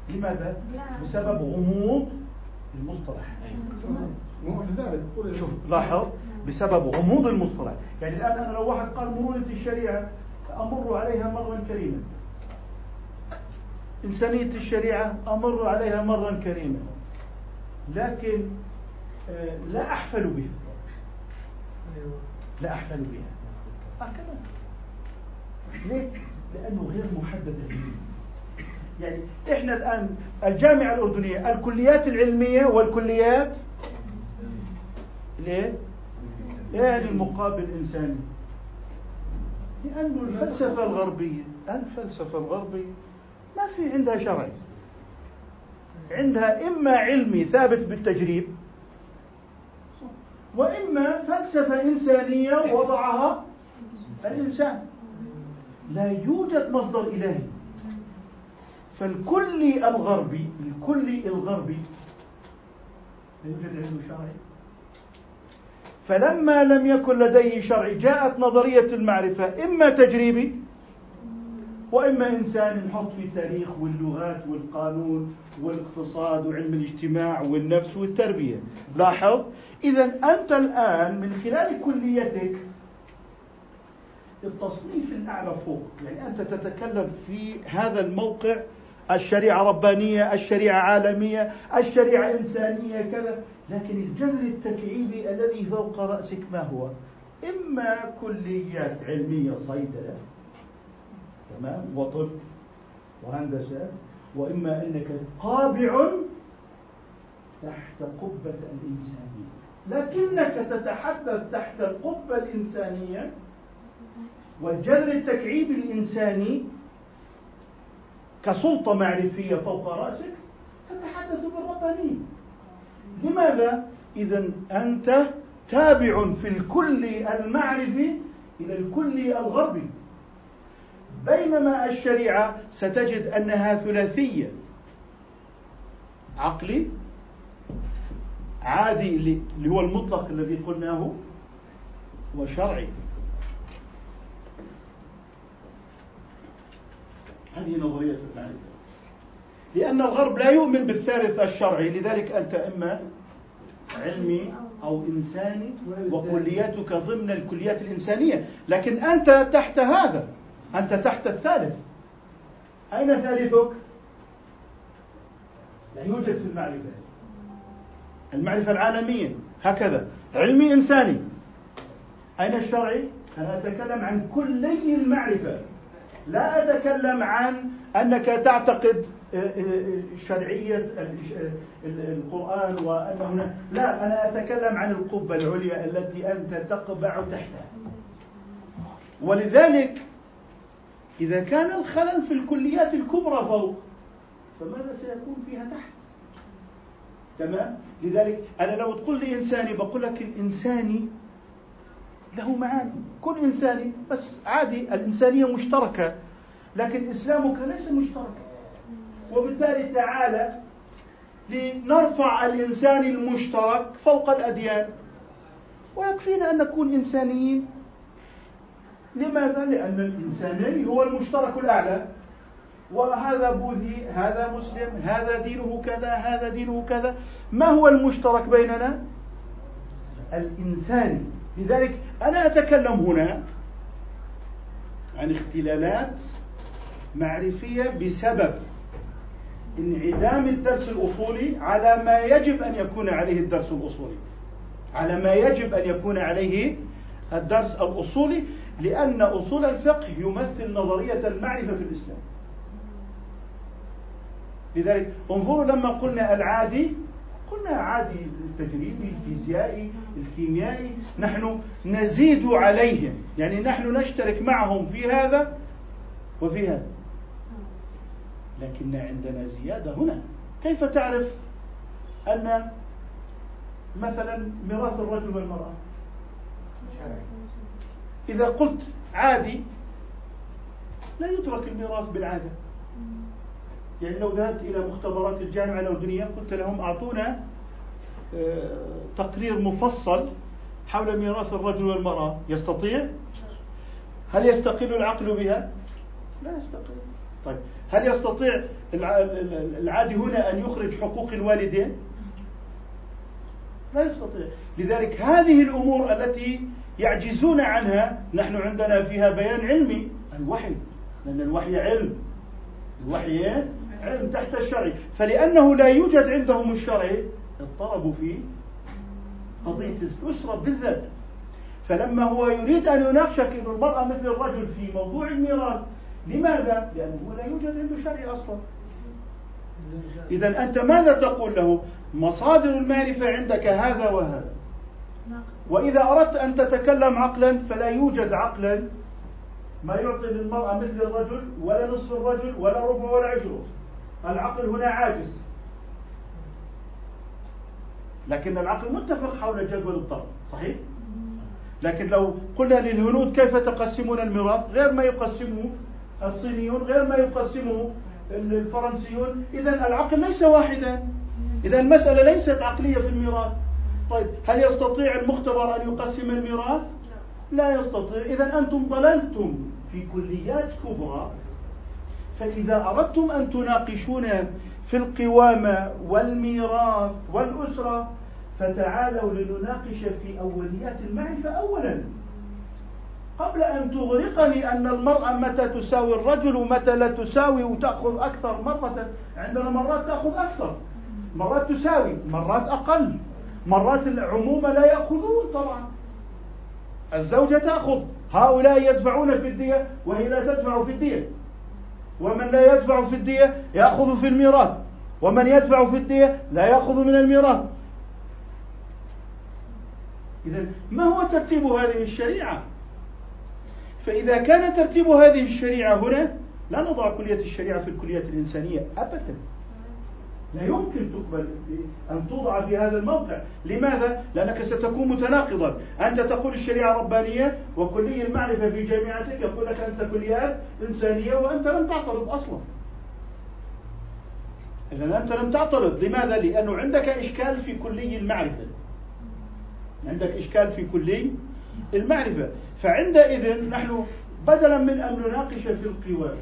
لماذا؟ بسبب غموض المصطلح. شوف لاحظ بسبب غموض المصطلح. يعني الآن أنا لو واحد قال مرونة الشريعة أمر عليها مرا كريما إنسانية الشريعة أمر عليها مرا كريما لكن آه، لا أحفل بها. لا أحفل بها. هكذا. ليه؟ لأنه غير محدد يعني إحنا الآن الجامعة الأردنية الكليات العلمية والكليات ليه؟ يعني المقابل الإنساني. لأنه الفلسفة الغربية الفلسفة الغربية ما في عندها شرع. عندها إما علمي ثابت بالتجريب وإما فلسفة إنسانية وضعها الإنسان. لا يوجد مصدر إلهي. فالكلي الغربي الكلي الغربي لا يوجد عنده شرعي. فلما لم يكن لديه شرع جاءت نظرية المعرفة إما تجريبي وإما إنسان نحط في التاريخ واللغات والقانون والاقتصاد وعلم الاجتماع والنفس والتربية. لاحظ؟ إذا أنت الآن من خلال كليتك التصنيف الأعلى فوق يعني أنت تتكلم في هذا الموقع الشريعة ربانية الشريعة عالمية الشريعة إنسانية كذا. لكن الجذر التكعيبي الذي فوق رأسك ما هو؟ إما كليات علمية صيدلة تمام وطب وهندسة وإما أنك طابع تحت قبة الإنسانية. لكنك تتحدث تحت القبة الإنسانية والجذر التكعيبي الإنساني كسلطة معرفية فوق رأسك تتحدث بالربانية. لماذا؟ إذا أنت تابع في الكل المعرفي إلى الكل الغربي. بينما الشريعة ستجد أنها ثلاثية. عقلي عادي اللي هو المطلق الذي قلناه وشرعي. هذه نظرية المعرفة لأن الغرب لا يؤمن بالثالث الشرعي لذلك أنت إما علمي أو إنساني وكلياتك ضمن الكليات الإنسانية. لكن أنت تحت هذا أنت تحت الثالث. أين ثالثك؟ لا يوجد في المعرفة. المعرفة العالمية هكذا. علمي إنساني. أين الشرعي؟ أنا أتكلم عن كلي المعرفة. لا أتكلم عن أنك تعتقد آه، آه، شرعية القرآن وأن هنا لا أنا أتكلم عن القبة العليا التي أنت تقبع تحتها. ولذلك إذا كان الخلل في الكليات الكبرى فوق فماذا سيكون فيها تحت؟ تمام؟ لذلك أنا لو تقول لي إنساني بقول لك الإنساني له معاني. كل إنساني بس عادي الإنسانية مشتركة. لكن إسلامك ليس مشتركا. وبالتالي تعالى لنرفع الإنسان المشترك فوق الأديان. ويكفينا أن نكون إنسانيين. لماذا؟ لأن الإنساني هو المشترك الأعلى. وهذا بوذي هذا مسلم هذا دينه كذا هذا دينه كذا. ما هو المشترك بيننا؟ الإنساني. لذلك أنا أتكلم هنا عن اختلالات معرفية بسبب انعدام الدرس الأصولي على ما يجب أن يكون عليه الدرس الأصولي. على ما يجب أن يكون عليه الدرس الأصولي لأن أصول الفقه يمثل نظرية المعرفة في الإسلام. لذلك انظروا لما قلنا العادي قلنا عادي التجريبي الفيزيائي الكيميائي نحن نزيد عليهم. يعني نحن نشترك معهم في هذا وفي هذا. لكن عندنا زيادة هنا. كيف تعرف أن مثلا ميراث الرجل والمرأة؟ إذا قلت عادي لا يترك الميراث بالعادة. يعني لو ذهبت إلى مختبرات الجامعة الأردنية قلت لهم أعطونا تقرير مفصل حول ميراث الرجل والمرأة يستطيع؟ هل يستقل العقل بها؟ لا يستقل طيب هل يستطيع العادي هنا أن يخرج حقوق الوالدين؟ لا يستطيع لذلك هذه الأمور التي يعجزون عنها نحن عندنا فيها بيان علمي الوحي لأن الوحي علم الوحي علم تحت الشرع فلأنه لا يوجد عندهم الشرع اضطربوا في قضية الأسرة بالذات. فلما هو يريد أن يناقشك أن المرأة مثل الرجل في موضوع الميراث لماذا؟ لأنه لا يوجد عنده شرع أصلا. إذا أنت ماذا تقول له؟ مصادر المعرفة عندك هذا وهذا. وإذا أردت أن تتكلم عقلا فلا يوجد عقلا ما يعطي للمرأة مثل الرجل ولا نصف الرجل ولا ربع ولا عشرة. العقل هنا عاجز. لكن العقل متفق حول جدول الضرب صحيح؟ لكن لو قلنا للهنود كيف تقسمون الميراث؟ غير ما يقسمه الصينيون غير ما يقسمه الفرنسيون إذا العقل ليس واحدا. إذا المسألة ليست عقلية في الميراث. طيب هل يستطيع المختبر أن يقسم الميراث؟ لا يستطيع. إذا أنتم ضللتم في كليات كبرى. فإذا أردتم أن تناقشون في القوامة والميراث والأسرة فتعالوا لنناقش في أوليات المعرفة أولا قبل أن تغرقني أن المرأة متى تساوي الرجل ومتى لا تساوي وتأخذ أكثر مرة عندنا مرات تأخذ أكثر. مرات تساوي مرات أقل. مرات العمومة لا يأخذون طبعا. الزوجة تأخذ. هؤلاء يدفعون في الدية وهي لا تدفع في الدية. ومن لا يدفع في الدية يأخذ في الميراث. ومن يدفع في الدية لا يأخذ من الميراث. إذا ما هو ترتيب هذه الشريعة؟ فإذا كان ترتيب هذه الشريعة هنا لا نضع كلية الشريعة في الكليات الإنسانية أبدا. لا يمكن تقبل أن توضع في هذا الموقع لماذا؟ لأنك ستكون متناقضا. أنت تقول الشريعة ربانية وكلي المعرفة في جامعتك يقول لك أنت كليات إنسانية وأنت لم تعترض أصلا. إذا أنت لم تعترض. لماذا؟ لأنه عندك إشكال في كلي المعرفة. عندك إشكال في كلي المعرفة. فعندئذ نحن بدلا من أن نناقش في القوام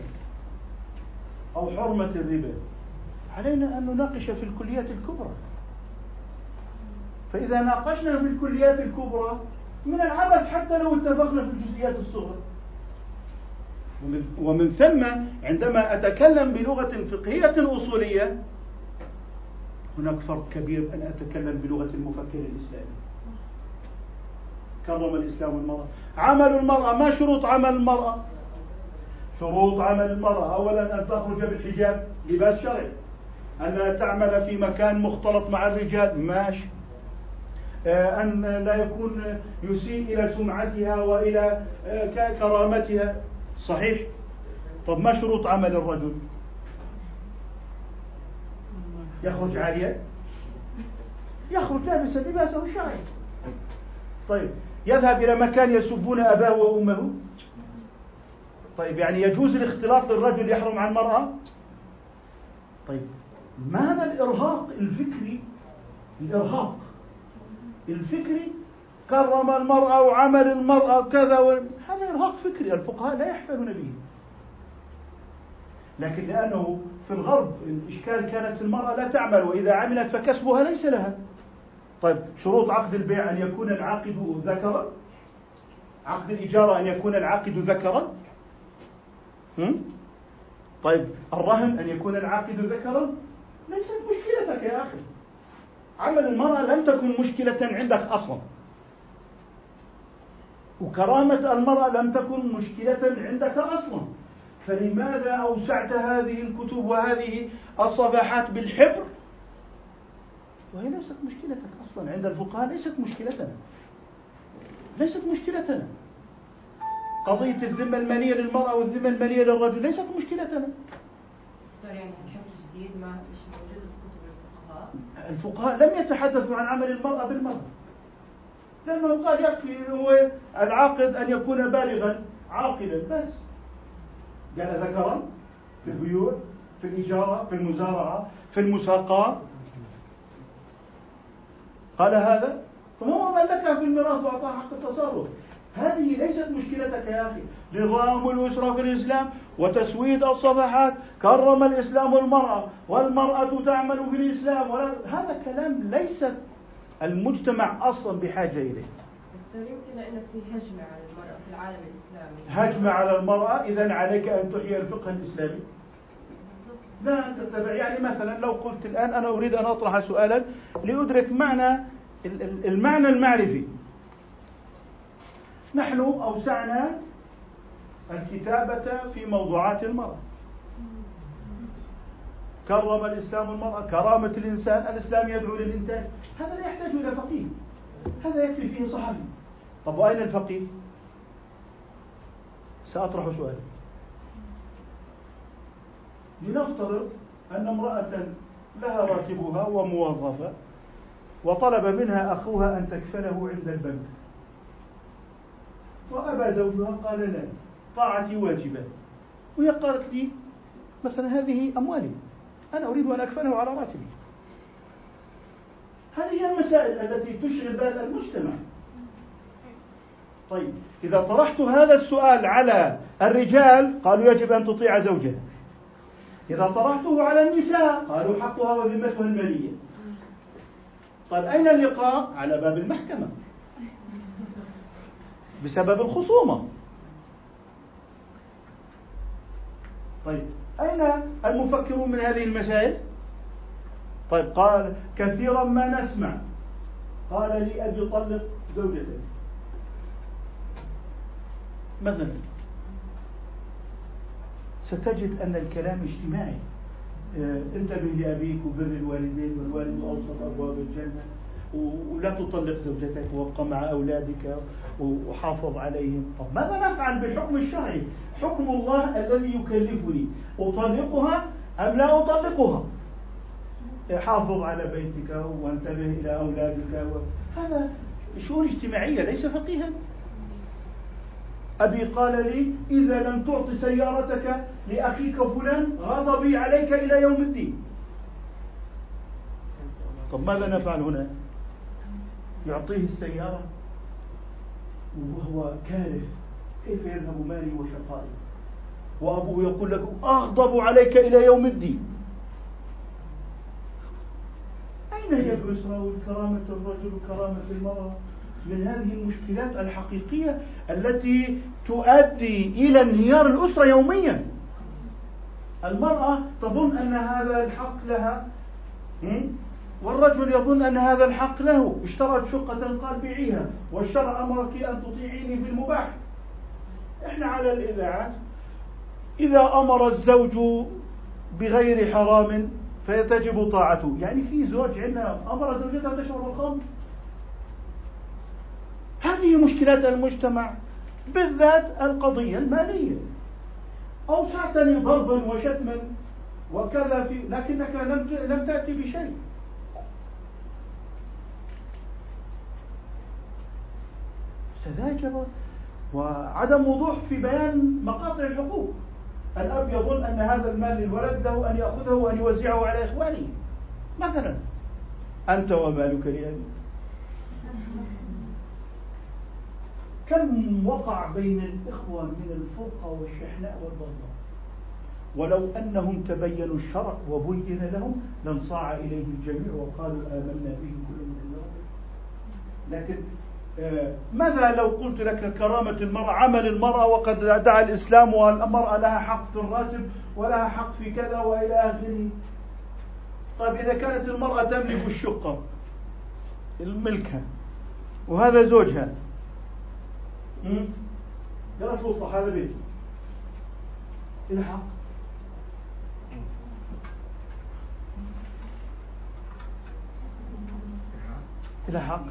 أو حرمة الربا علينا أن نناقش في الكليات الكبرى. فإذا ناقشنا في الكليات الكبرى من العبث حتى لو اتفقنا في الجزئيات الصغرى. ومن ثم عندما أتكلم بلغة فقهية أصولية هناك فرق كبير أن أتكلم بلغة المفكر الإسلامي. كرم الإسلام المرأة. عمل المرأة ما شروط عمل المرأة؟ شروط عمل المرأة. أولا أن تخرج بالحجاب لباس شرعي. أن تعمل في مكان مختلط مع الرجال. ماشي. آه، أن لا يكون يسيء إلى سمعتها وإلى آه، كرامتها. صحيح. طب ما شروط عمل الرجل؟ يخرج عاريا يخرج لابسا لباسه الشرعي طيب. يذهب إلى مكان يسبون أباه وأمه. طيب يعني يجوز الاختلاط للرجل يحرم عن المرأة؟ طيب ماذا الإرهاق الفكري؟ الإرهاق الفكري كرم المرأة وعمل المرأة كذا و... هذا إرهاق فكري الفقهاء لا يحفلون به. لكن لأنه في الغرب الإشكال كانت المرأة لا تعمل وإذا عملت فكسبها ليس لها. طيب شروط عقد البيع أن يكون العاقد ذكرا؟ عقد الإجارة أن يكون العاقد ذكرا؟ طيب الرهن أن يكون العاقد ذكرا؟ ليست مشكلتك يا أخي. عمل المرأة لم تكن مشكلة عندك أصلا. وكرامة المرأة لم تكن مشكلة عندك أصلا. فلماذا أوسعت هذه الكتب وهذه الصفحات بالحبر وهي ليست مشكلتك أصلا. عند الفقهاء ليست مشكلتنا. ليست مشكلتنا. قضية الذمة المالية للمرأة والذمة المالية للرجل ليست مشكلتنا. يعني الحفظ الجديد ما مش موجود في كتب الفقهاء. الفقهاء لم يتحدثوا عن عمل المرأة بالمرأة لأنه قال يكفي هو العاقد أن يكون بالغا عاقلا بس. قال ذكرا في البيوع في الإجارة في المزارعة في المساقات. قال هذا؟ فهو ملكها في الميراث وأعطاها حق التصرف. هذه ليست مشكلتك يا أخي. نظام الأسرة في الإسلام وتسويد الصفحات. كرم الإسلام المرأة والمرأة تعمل في الإسلام. ولا هذا كلام ليس المجتمع أصلا بحاجة إليه. يمكن أن في هجمة على المرأة في العالم الإسلامي. هجمة على المرأة. إذا عليك أن تحيي الفقه الإسلامي. لا تتبع. يعني مثلا لو قلت الآن أنا أريد أن أطرح سؤالا لأدرك معنى المعنى المعرفي. نحن أوسعنا الكتابة في موضوعات المرأة. كرم الإسلام المرأة كرامة الإنسان الإسلام يدعو للإنتاج. هذا لا يحتاج إلى فقيه. هذا يكفي فيه صحابي. طب وأين الفقيه؟ سأطرح سؤالا لنفترض أن امرأة لها راتبها وموظفة وطلب منها أخوها أن تكفله عند البنك. وأبى زوجها قال لا طاعتي واجبة. وهي قالت لي مثلا هذه أموالي أنا أريد أن أكفله على راتبي. هذه هي المسائل التي تشغل بال المجتمع. طيب إذا طرحت هذا السؤال على الرجال قالوا يجب أن تطيع زوجها. إذا طرحته على النساء قالوا حقها وذمتها المالية. طيب أين اللقاء؟ على باب المحكمة. بسبب الخصومة. طيب أين المفكرون من هذه المسائل؟ طيب قال كثيرا ما نسمع. قال لي أبي طلق زوجتك مثلا. ستجد أن الكلام اجتماعي. آه، انتبه لأبيك وبر الوالدين والوالد أوسط أبواب الجنة ولا تطلق زوجتك وابقى مع أولادك وحافظ عليهم. طب ماذا نفعل بالحكم الشرعي؟ حكم الله الذي يكلفني أطلقها أم لا أطلقها؟ حافظ على بيتك وانتبه إلى أولادك هذا شؤون اجتماعية ليس فقيها. أبي قال لي إذا لم تعط سيارتك لأخيك فلان غضبي عليك إلى يوم الدين. طب ماذا نفعل هنا؟ يعطيه السيارة وهو كاره. كيف يذهب مالي وشقائي؟ وأبوه يقول لك أغضب عليك إلى يوم الدين. أين هي الأسرة وكرامة الرجل وكرامة المرأة؟ من هذه المشكلات الحقيقية التي تؤدي إلى انهيار الأسرة يوميا. المرأة تظن أن هذا الحق لها والرجل يظن أن هذا الحق له. اشترت شقة قال بيعيها والشرع أمرك أن تطيعيني في المباح إحنا على الإذاعات إذا أمر الزوج بغير حرام فيتجب طاعته. يعني في زوج عندنا أمر زوجته تشرب الخمر؟ هذه مشكلات المجتمع بالذات القضية المالية. أوسعتني ضربا وشتما وكذا في لكنك لم لم تأتي بشيء. سذاجرة وعدم وضوح في بيان مقاطع الحقوق. الأب يظن أن هذا المال للولد له أن يأخذه وأن يوزعه على إخوانه. مثلا أنت ومالك لأبيك. كم وقع بين الإخوة من الفرقة والشحناء والبغضاء؟ ولو أنهم تبينوا الشرع وبين لهم لانصاع إليه الجميع وقالوا آمنا به كل من لكن آه، ماذا لو قلت لك كرامة المرأة عمل المرأة وقد دعا الإسلام والمرأة لها حق في الراتب ولها حق في كذا وإلى آخره؟ طيب إذا كانت المرأة تملك الشقة الملكها وهذا زوجها قالت له هذا بيتي إلى حق إلى حق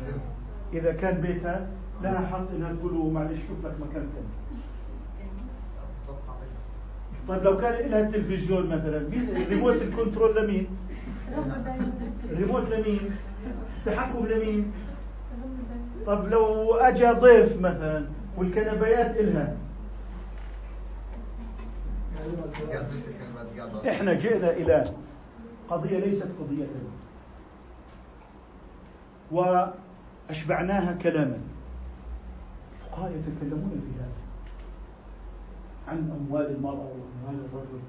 إذا كان بيتها لها حق إنها تقول له معلش شوف لك مكان ثاني طيب لو كان لها التلفزيون مثلا ريموت الكنترول لمين؟ ريموت لمين؟ تحكم لمين؟ طب لو اجى ضيف مثلا والكنبيات إلها إحنا جئنا إلى قضية ليست قضية. وأشبعناها كلاما. الفقهاء يتكلمون في هذا. عن أموال المرأة وأموال الرجل.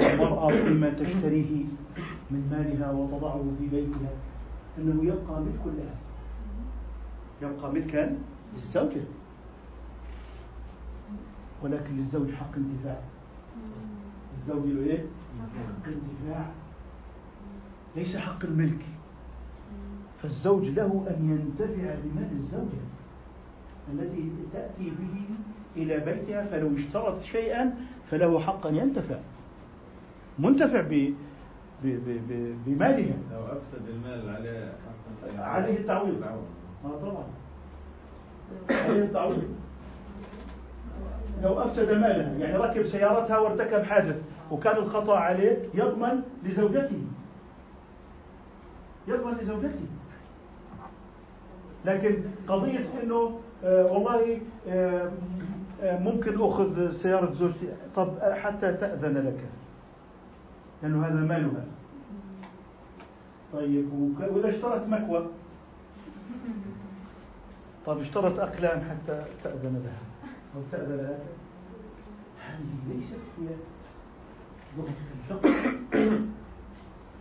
والمرأة فيما تشتريه من مالها وتضعه في بيتها. أنه يبقى ملك لها يبقى ملكا للزوجة. ولكن للزوج حق انتفاع الزوج له إيه؟ حق انتفاع ليس حق الملك. فالزوج له أن ينتفع بمال الزوجة التي تأتي به إلى بيتها فلو اشترط شيئا فله حق أن ينتفع منتفع ب بمالها. لو أفسد المال عليه عليه التعويض. آه طبعا. لو أفسد مالها يعني ركب سيارتها وارتكب حادث وكان الخطأ عليه يضمن لزوجته. يضمن لزوجته. لكن قضية إنه آه والله آه آه ممكن أخذ سيارة زوجتي. طب حتى تأذن لك. لأنه هذا مالها. طيب وإذا اشترت مكوى. طيب اشترت أقلام حتى تأذن لها. أو تأذن لها. هذه ليست هي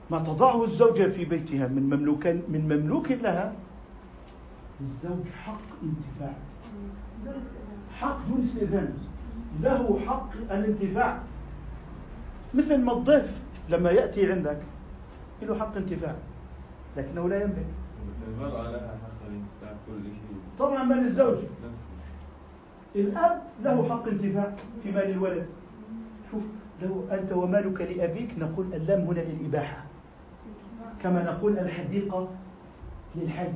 ما تضعه الزوجة في بيتها من مملوك من مملوك لها. للزوج حق انتفاع. حق دون استئذان. له حق الانتفاع. مثل ما الضيف لما يأتي عندك له حق انتفاع لكنه لا ينبغي. المرأة لها حق الانتفاع كل شيء طبعا مال الزوج. الأب له حق انتفاع في مال الولد. شوف لو أنت ومالك لأبيك نقول اللام هنا للإباحة. كما نقول الحديقة للحي.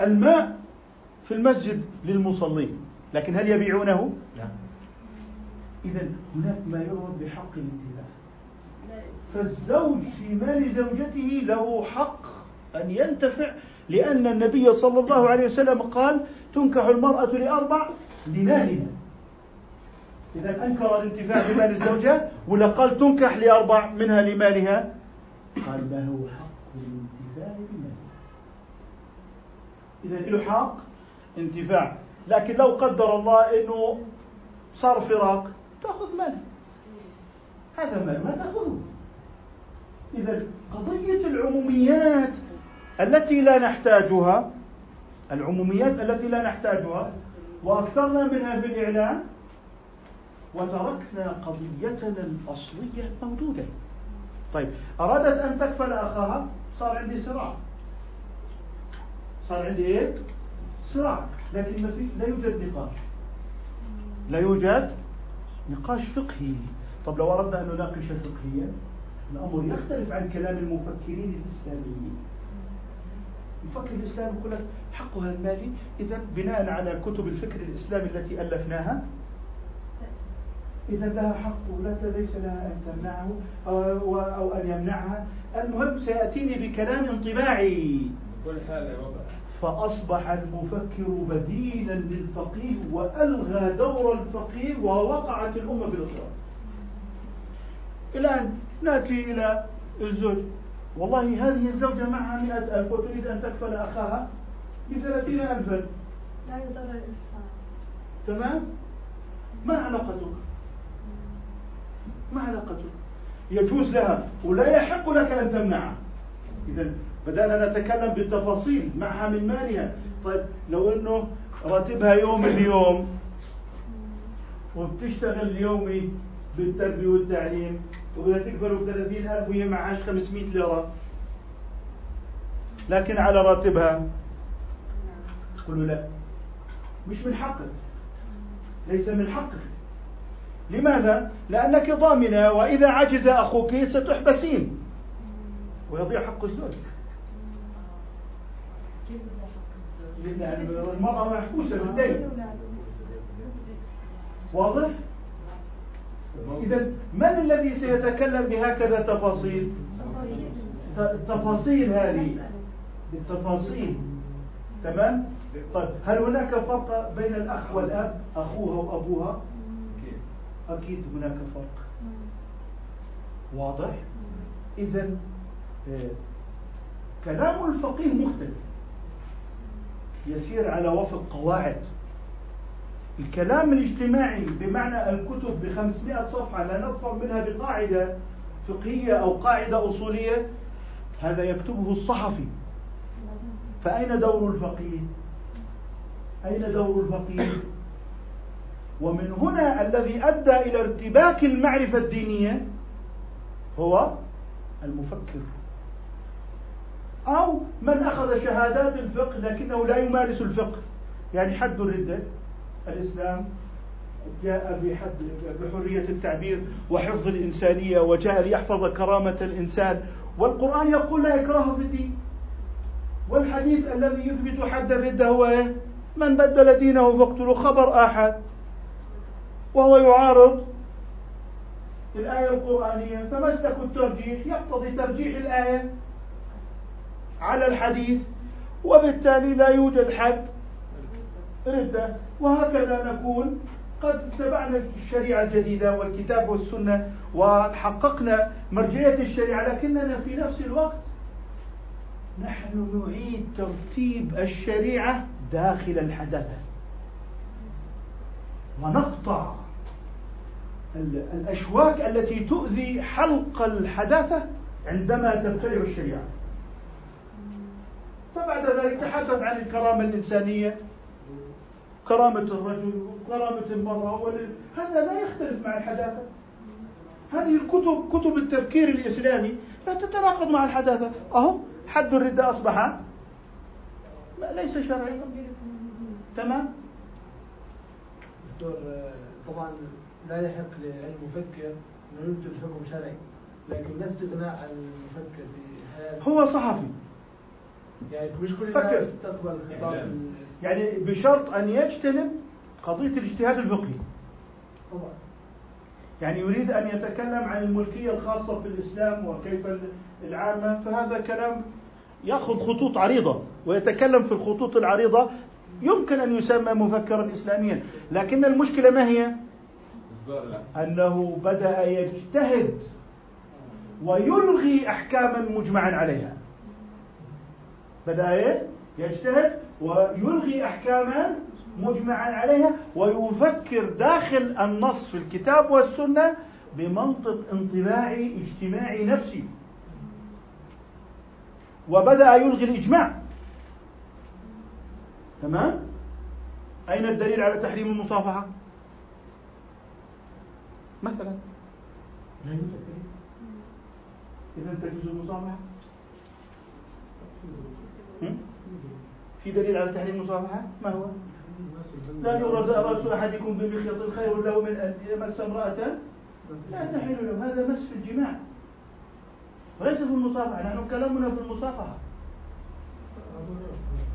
الماء في المسجد للمصلين. لكن هل يبيعونه؟ لا. إذا هناك ما يرغب بحق الانتفاع فالزوج في مال زوجته له حق أن ينتفع لأن النبي صلى الله عليه وسلم قال تنكح المرأة لأربع لمالها إذا أنكر الانتفاع بمال الزوجة ولا قال تنكح لأربع منها لمالها؟ قال له حق الانتفاع بمالها إذا له حق انتفاع. لكن لو قدر الله أنه صار فراق تأخذ مال. هذا مال ما تأخذه. إذا قضية العموميات التي لا نحتاجها العموميات التي لا نحتاجها وأكثرنا منها في الإعلام وتركنا قضيتنا الأصلية موجودة. طيب أرادت أن تكفل أخاها؟ صار عندي صراع. صار عندي إيه؟ صراع. لكن ما في لا يوجد نقاش. لا يوجد نقاش فقهي. طب لو أردنا أن نناقش فقهيا الأمر يختلف عن كلام المفكرين الإسلاميين. المفكر الإسلامي يقول لك حقها المالي. إذا بناء على كتب الفكر الإسلامي التي ألفناها إذا لها حق ولا ليس لها أن تمنعه أو, أو أن يمنعها. المهم سيأتيني بكلام انطباعي. كل حال فأصبح المفكر بديلا للفقيه وألغى دور الفقيه ووقعت الأمة في الإضرار الآن نأتي إلى الزوج. والله هذه الزوجة معها مئة ألف وتريد أن تكفل أخاها بثلاثين ألفا. لا يضر الإنسان تمام؟ ما علاقتك؟ ما علاقتك؟ يجوز لها ولا يحق لك أن تمنعها. إذا بدأنا نتكلم بالتفاصيل معها من مالها. طيب لو أنه راتبها يوم اليوم وبتشتغل يومي بالتربية والتعليم وبدها تكبر ب 30000 وهي معهاش 500 ليرة. لكن على راتبها. تقول لا. مش من حقك. ليس من حقك. لماذا؟ لأنك ضامنة وإذا عجز أخوك ستحبسين ويضيع حق الزوج. المرأة محبوسة بالدين. واضح؟ إذا من الذي سيتكلم بهكذا تفاصيل؟ التفاصيل هذه التفاصيل تمام؟ طيب هل هناك فرق بين الأخ والأب أخوها وأبوها؟ أكيد هناك فرق واضح؟ إذا آه، كلام الفقيه مختلف يسير على وفق قواعد الكلام الاجتماعي بمعنى الكتب بخمسمائة صفحة لا نظفر منها بقاعدة فقهية أو قاعدة أصولية هذا يكتبه الصحفي. فأين دور الفقيه؟ أين دور الفقيه؟ ومن هنا الذي أدى إلى ارتباك المعرفة الدينية هو المفكر. أو من أخذ شهادات الفقه لكنه لا يمارس الفقه يعني حد الردة. الإسلام جاء بحرية التعبير وحفظ الإنسانية وجاء ليحفظ كرامة الإنسان. والقرآن يقول لا إكراه في الدين والحديث الذي يثبت حد الردة هو إيه؟ من بدل دينه فاقتلوا خبر آحد. وهو يعارض الآية القرآنية. فمسلك الترجيح؟ يقتضي ترجيح الآية على الحديث. وبالتالي لا يوجد حد ردة. وهكذا نكون قد اتبعنا الشريعة الجديدة والكتاب والسنة وحققنا مرجعية الشريعة لكننا في نفس الوقت نحن نعيد ترتيب الشريعة داخل الحداثة. ونقطع الأشواك التي تؤذي حلق الحداثة عندما تبتلع الشريعة. فبعد ذلك تحدث عن الكرامة الإنسانية كرامة الرجل وكرامة المرأة هذا لا يختلف مع الحداثة. هذه الكتب كتب التفكير الإسلامي لا تتناقض مع الحداثة. أهو حد الردة أصبح. ليس شرعيا. تمام؟ دكتور طبعا لا يحق للمفكر انه ينتج حكم شرعي لكن لا استغناء عن المفكر في حياته. هو صحفي. يعني مش كل الناس تقبل خطاب يعني بشرط أن يجتنب قضية الاجتهاد الفقهي. طبعا. يعني يريد أن يتكلم عن الملكية الخاصة في الإسلام وكيف العامة فهذا كلام يأخذ خطوط عريضة ويتكلم في الخطوط العريضة. يمكن أن يسمى مفكرا اسلاميا. لكن المشكلة ما هي؟ أنه بدأ يجتهد ويلغي احكاما مجمعا عليها. بدأ إيه؟ يجتهد ويلغي احكاما مجمعا عليها ويفكر داخل النص في الكتاب والسنة بمنطق انطباعي اجتماعي نفسي. وبدأ يلغي الإجماع. تمام؟ أين الدليل على تحريم المصافحة؟ مثلا. لا يوجد دليل اذا تجوز المصافحة. في دليل على تحريم المصافحة؟ ما هو؟ لا يغرز رأس أحدكم بمخيط خير له من ان يمس امرأة؟ لا تحل له هذا مس في الجماع. وليس في المصافحة نحن كلامنا في المصافحة.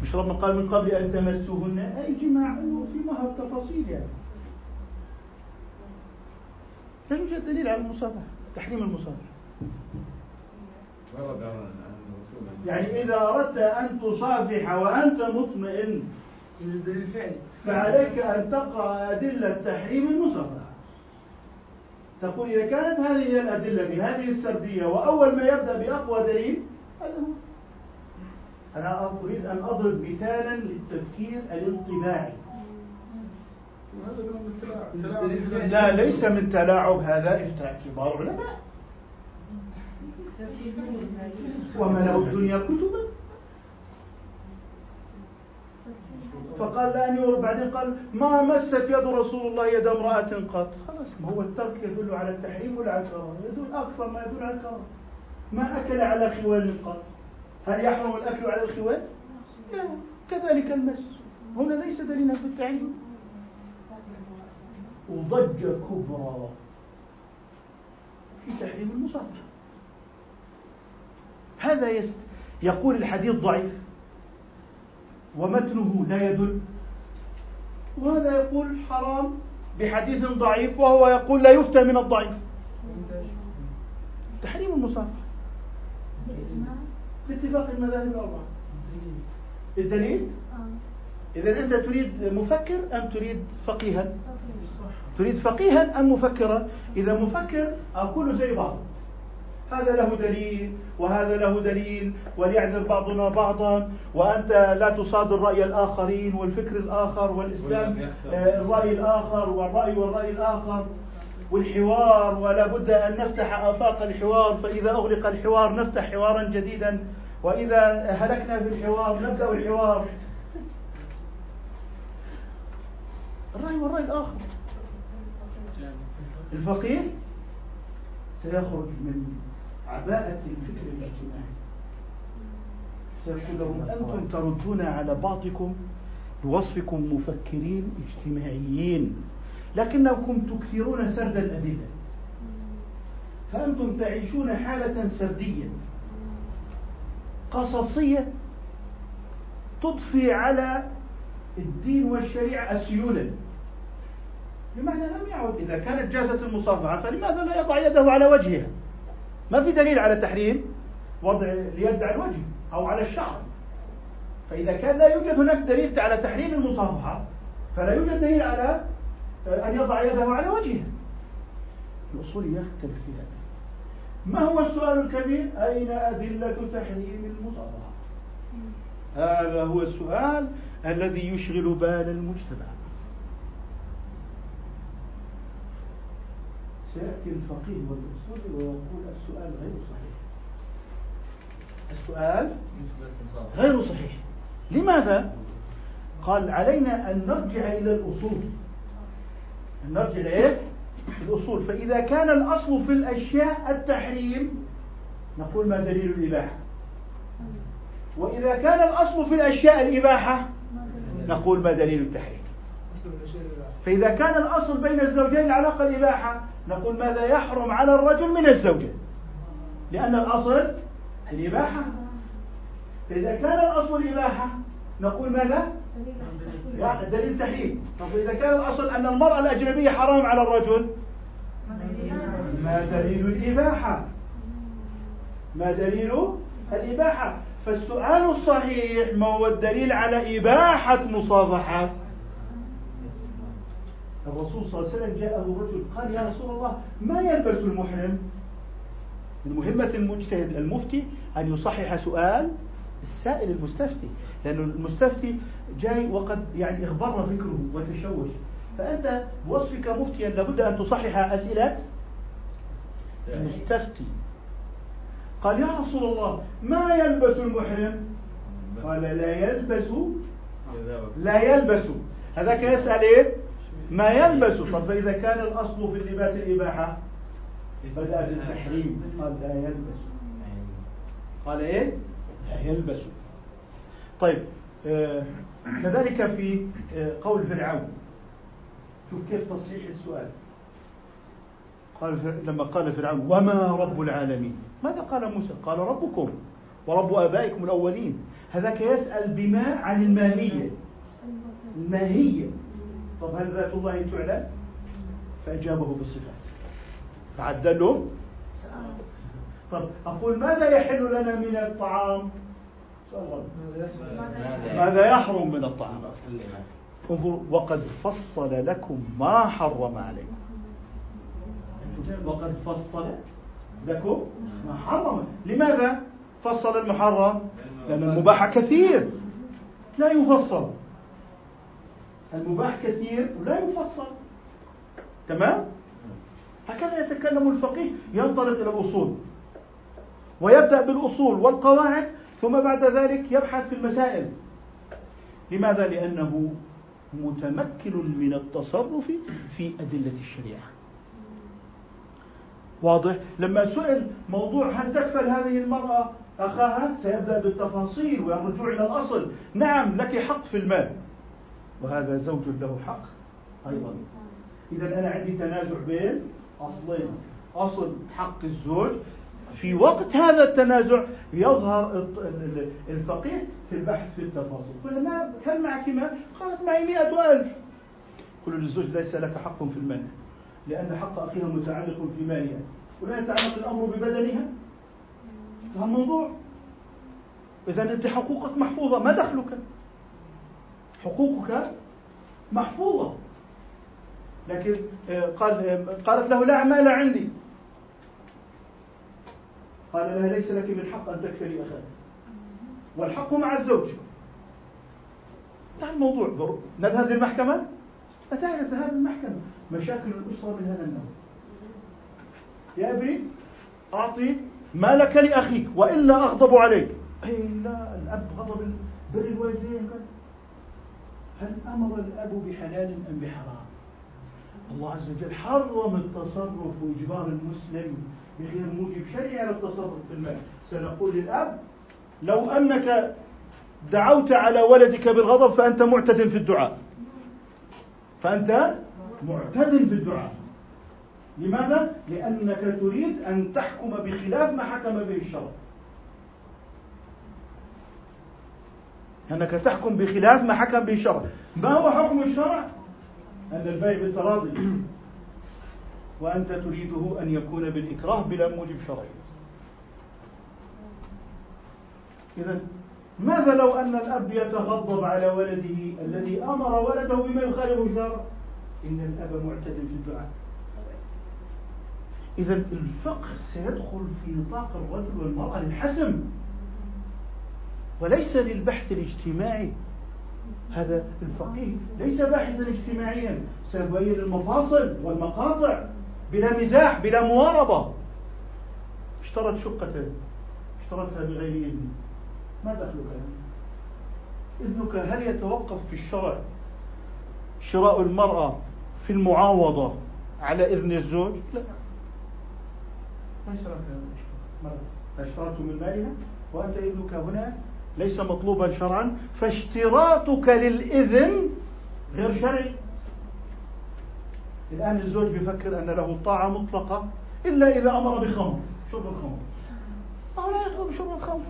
مش ربنا قال من قبل أن تمسوهن؟ أي جماع في مهر تفاصيل يعني. لا يوجد دليل على المصافحة تحريم المصافحة. يعني إذا أردت أن تصافح وأنت مطمئن فعليك أن تقرأ أدلة تحريم المصافحة. تقول إذا كانت هذه هي الأدلة بهذه السردية وأول ما يبدأ بأقوى دليل هذا هو. أنا أريد أن أضرب مثالا للتفكير الانطباعي. لا ليس من تلاعب هذا إفتاء كبار علماء وملأوا الدنيا كتبا. فقال لا أن بعدين قال ما مست يد رسول الله يد امرأة قط. خلاص ما هو الترك يدل على التحريم ولا على الكراهة يدل أكثر ما يدل على الكراهة ما أكل على خوان قط. هل يحرم الأكل على الخوان؟ لا. كذلك المس. هنا ليس دليلا في التحريم. وضجة كبرى. في تحريم المصافحة هذا يست يقول الحديث ضعيف. ومتنه لا يدل. وهذا يقول حرام بحديث ضعيف وهو يقول لا يفتى من الضعيف. تحريم المصافحة. باتفاق المذاهب الأربعة. الدليل؟ إذا أنت تريد مفكر أم تريد فقيها. تريد فقيها أم مفكرا؟ إذا مفكر أقول زي بعض. هذا له دليل وهذا له دليل وليعذر بعضنا بعضا وأنت لا تصادر رأي الآخرين والفكر الآخر والإسلام آه، الرأي الآخر والرأي والرأي الآخر والحوار ولا بد أن نفتح آفاق الحوار فإذا أغلق الحوار نفتح حوارا جديدا وإذا هلكنا في الحوار نبدأ الحوار. الرأي والرأي الآخر. الفقيه سيخرج من عباءة الفكر الاجتماعي. سيقول لهم أنتم تردون على بعضكم بوصفكم مفكرين اجتماعيين لكنكم تكثرون سرد الأدلة. فأنتم تعيشون حالة سردية. قصصية تضفي على الدين والشريعة أسيولا. بمعنى لم يعد إذا كانت جازت المصافحة فلماذا لا يضع يده على وجهها؟ ما في دليل على تحريم وضع اليد على الوجه أو على الشعر. فإذا كان لا يوجد هناك دليل على تحريم المصافحة فلا يوجد دليل على أن يضع يده على وجهه. الأصول يختلف في هذا. ما هو السؤال الكبير؟ أين أدلة تحريم المصافحة هذا هو السؤال الذي يشغل بال المجتمع. سيأتي الفقيه والأصول ويقول السؤال غير صحيح. السؤال غير صحيح. لماذا؟ قال علينا أن نرجع إلى الأصول. أن نرجع إلى الأصول. فإذا كان الأصل في الأشياء التحريم نقول ما دليل الإباحة. وإذا كان الأصل في الأشياء الإباحة نقول ما دليل التحريم. فإذا كان الأصل بين الزوجين العلاقة الإباحة نقول ماذا يحرم على الرجل من الزوجة لأن الأصل الإباحة. فإذا كان الأصل الإباحة نقول ماذا؟ دليل تحريم. طب إذا كان الأصل أن المرأة الأجنبية حرام على الرجل ما دليل الإباحة. ما دليل الإباحة. فالسؤال الصحيح ما هو الدليل على إباحة مصافحة؟ الرسول صلى الله عليه وسلم جاءه رجل قال يا رسول الله ما يلبس المحرم؟ من مهمة المجتهد المفتي أن يصحح سؤال السائل المستفتي لأن المستفتي جاي وقد يعني اغبر فكره وتشوش. فأنت بوصفك مفتيا لابد أن تصحح أسئلة المستفتي. قال يا رسول الله ما يلبس المحرم؟ قال لا يلبس لا يلبس. هذاك يسأل إيه؟ ما يلبس طب فإذا كان الأصل في اللباس الإباحة؟ بدأ بالتحريم. قال لا يلبس. قال إيه؟ لا يلبس. طيب آه كذلك في آه قول فرعون. شوف كيف تصحيح السؤال. قال لما قال فرعون وما رب العالمين؟ ماذا قال موسى؟ قال ربكم ورب آبائكم الأولين. هذاك يسأل بما عن الماهية. الماهية. طب هل ذات الله تعلم فأجابه بالصفات. فعدله طب أقول ماذا يحل لنا من الطعام؟ ماذا يحرم من الطعام؟ انظر وقد فصل لكم ما حرم عليكم. وقد فصل لكم ما حرم. لماذا فصل المحرم؟ لأن المباح كثير. لا يفصل. المباح كثير ولا يفصل. تمام؟ هكذا يتكلم الفقيه. ينطلق إلى الأصول. ويبدأ بالأصول والقواعد ثم بعد ذلك يبحث في المسائل. لماذا؟ لأنه متمكن من التصرف في أدلة الشريعة. واضح؟ لما سئل موضوع هل تكفل هذه المرأة أخاها سيبدأ بالتفاصيل والرجوع إلى الأصل. نعم لك حق في المال. وهذا زوج له حق أيضا. إذا أنا عندي تنازع بين أصلين. أصل حق الزوج في وقت هذا التنازع يظهر الفقيه في البحث في التفاصيل. قلنا ما هل معك مال؟ قالت معي مئة ألف. قل للزوج ليس لك حق في المال لأن حق أخيها متعلق في مالها ولا يتعلق الأمر ببدنها؟ هذا الموضوع إذا أنت حقوقك محفوظة ما دخلك؟ حقوقك محفوظة. لكن آه، قال آه، قالت له لا مال عندي. قال لها ليس لك من حق أن تكفلي أخاك. والحق مع الزوج. انتهى الموضوع نذهب للمحكمة؟ أتى الذهاب للمحكمة مشاكل الأسرة من هذا النوع. يا ابني أعطي مالك لأخيك وإلا أغضب عليك. أي لا الأب غضب بر الوالدين. هل أمر الأب بحلال أم بحرام؟ الله عز وجل حرم التصرف وإجبار المسلم بغير موجب شرعي على التصرف في المال. سنقول للأب لو أنك دعوت على ولدك بالغضب فأنت معتد في الدعاء. فأنت معتد في الدعاء. لماذا؟ لأنك تريد أن تحكم بخلاف ما حكم به الشرع. أنك تحكم بخلاف ما حكم به الشرع ما هو حكم الشرع؟ أن البيع بالتراضي. وأنت تريده أن يكون بالإكراه بلا موجب شرعي. إذا ماذا لو أن الأب يتغضب على ولده الذي أمر ولده بما يخالف الشرع إن الأب معتدل في الدعاء. إذا الفقه سيدخل في نطاق الرجل والمرأة للحسم. وليس للبحث الاجتماعي. هذا الفقيه ليس باحثا اجتماعيا سيبين المفاصل والمقاطع بلا مزاح بلا مواربة. اشترت شقة اشترتها بغير إذن. ما دخلك؟ إذنك هل يتوقف في الشرع؟ شراء المرأة في المعاوضة على إذن الزوج؟ لا. ما اشترت من مالها؟ وأنت إذنك هنا ليس مطلوبا شرعا فاشتراطك للإذن غير شرعي. الآن الزوج بيفكر أن له طاعة مطلقة إلا إذا أمر بخمر. شرب الخمر. أو لا يقوم بشرب الخمر.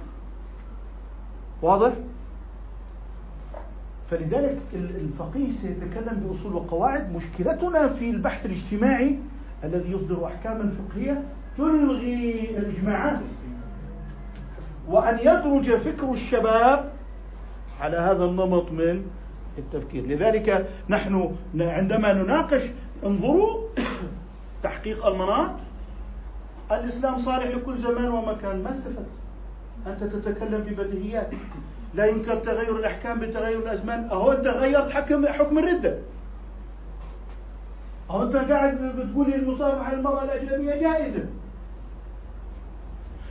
واضح؟ فلذلك الفقيه سيتكلم بأصول وقواعد مشكلتنا في البحث الاجتماعي الذي يصدر أحكاما فقهية تلغي الإجماعات. وأن يدرج فكر الشباب على هذا النمط من التفكير. لذلك نحن عندما نناقش انظروا تحقيق المناط. الإسلام صالح لكل زمان ومكان. ما استفدت؟ أنت تتكلم في بديهيات. لا ينكر تغير الأحكام بتغير الأزمان. أهو أنت غيرت حكم حكم الردة. أهو أنت قاعد بتقول المصافحة للمرأة الأجنبية جائزة.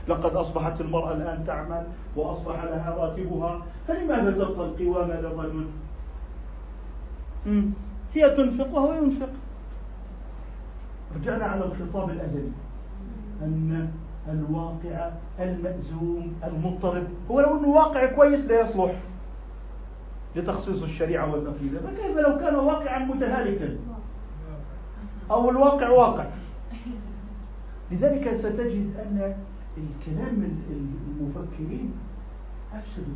لقد أصبحت المرأة الآن تعمل وأصبح لها راتبها. فلماذا تبقى القوامة للرجل هي تنفق وهو ينفق. رجعنا على الخطاب الأزلي. أن الواقع المأزوم المضطرب هو لو أنه واقع كويس لا يصلح لتخصيص الشريعة والنقيضة. فكيف لو كان واقعا متهالكا؟ أو الواقع واقع؟ لذلك ستجد أن الكلام المفكرين أفسدوا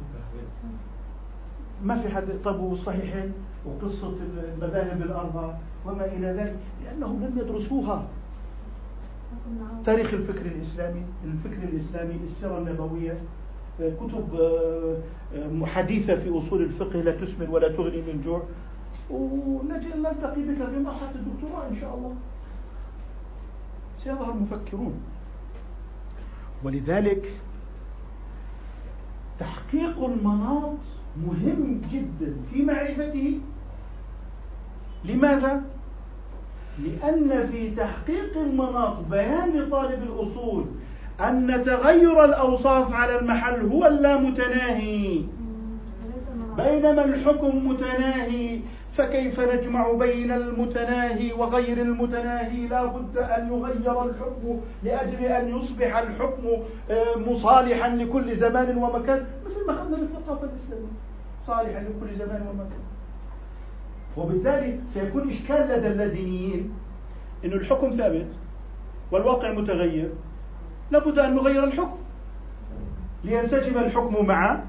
ما في حد طب والصحيحين وقصة المذاهب الأربعة وما إلى ذلك لأنهم لم يدرسوها. تاريخ الفكر الإسلامي الفكر الإسلامي السيرة النبوية كتب آه، حديثة في أصول الفقه لا تسمن ولا تغني من جوع. ونلتقي بك في مرحلة الدكتوراه إن شاء الله. سيظهر مفكرون ولذلك تحقيق المناط مهم جدا في معرفته. لماذا؟ لأن في تحقيق المناط بيان لطالب الأصول أن تغير الأوصاف على المحل هو اللامتناهي. بينما الحكم متناهي. فكيف نجمع بين المتناهي وغير المتناهي؟ لا بد أن يغير الحكم لأجل أن يصبح الحكم آه، مصالحا لكل زمان ومكان. مثل ما أخذنا بالثقافة الإسلامية صالحا لكل زمان ومكان. وبالتالي سيكون إشكال لدى اللادينيين أن الحكم ثابت والواقع متغير لابد أن نغير الحكم لينسجم الحكم مع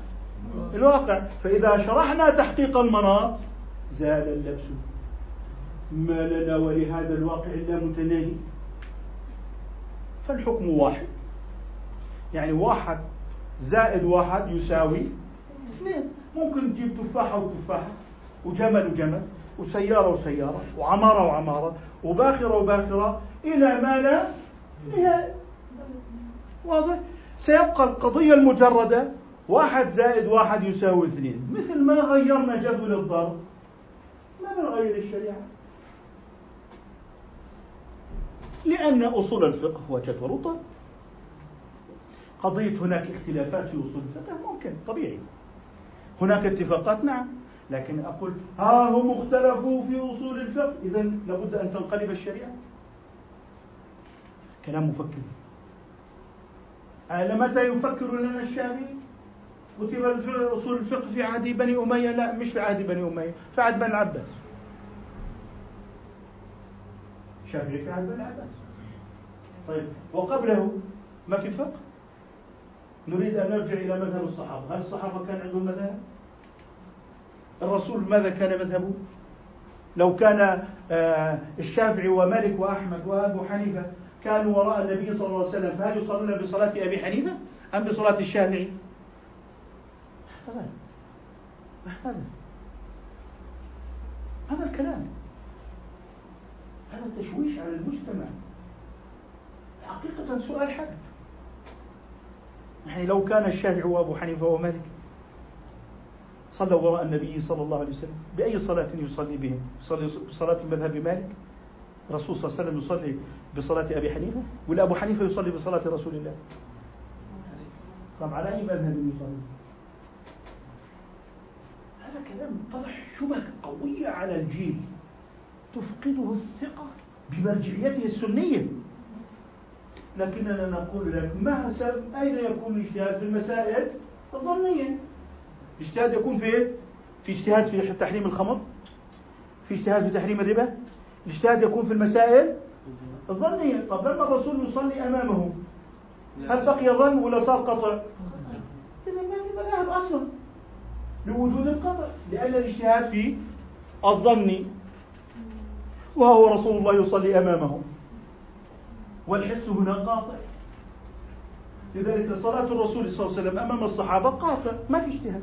الواقع. فإذا شرحنا تحقيق المناط زال اللبس. ما لنا ولهذا الواقع إلا متناهي. فالحكم واحد. يعني واحد زائد واحد يساوي اثنين. ممكن تجيب تفاحة وتفاحة وجمل وجمل وسيارة وسيارة وعمارة وعمارة وباخرة وباخرة إلى ما لا واضح؟ سيبقى القضية المجردة واحد زائد واحد يساوي اثنين. مثل ما غيرنا جدول الضرب. ما بنغير الشريعة. لأن أصول الفقه جدول الضرب قضية هناك اختلافات في أصول الفقه ممكن طبيعي. هناك اتفاقات نعم. لكن أقول ها هم اختلفوا في أصول الفقه إذا لابد أن تنقلب الشريعة. كلام مفكر. أهل متى يفكر لنا الشافعي كتب أصول الفقه في عهد بني أمية؟ لا مش في عهد بني أمية في عهد بني العباس الشافعي في عهد بني العباس طيب وقبله ما في فقه نريد أن نرجع إلى مذهب الصحابة. هل الصحابة كان عندهم مذهب؟ الرسول ماذا كان مذهبه؟ لو كان آه، الشافعي ومالك وأحمد وأبو حنيفة كانوا وراء النبي صلى الله عليه وسلم فهل يصلون بصلاة أبي حنيفة أم بصلاة الشافعي؟ هذا هذا هذا الكلام. هذا تشويش على المجتمع. حقيقة سؤال حد. يعني لو كان الشافعي وأبو حنيفة ومالك صلوا وراء النبي صلى الله عليه وسلم بأي صلاة يصلي بهم؟ يصلي بصلاة مذهب مالك؟ الرسول صلى الله عليه وسلم يصلي بصلاة أبي حنيفة؟ ولا أبو حنيفة يصلي بصلاة رسول الله؟ طب على أي مذهب يصلي؟ هذا كلام طرح شبه قوية على الجيل. تفقده الثقة بمرجعيته السنية. لكننا نقول لك ما أين يكون الاجتهاد في المسائل؟ الظنية. الاجتهاد يكون في في اجتهاد في تحريم الخمر في اجتهاد في تحريم الربا. الاجتهاد يكون في المسائل الظنية. طب لما الرسول يصلي أمامه هل بقي ظن ولا صار قطع؟ إذا ما في مذاهب أصلا لوجود القطع لأن الاجتهاد في الظن. وهو رسول الله يصلي أمامه. والحس هنا قاطع. لذلك صلاة الرسول صلى الله عليه وسلم أمام الصحابة قاطع ما في اجتهاد.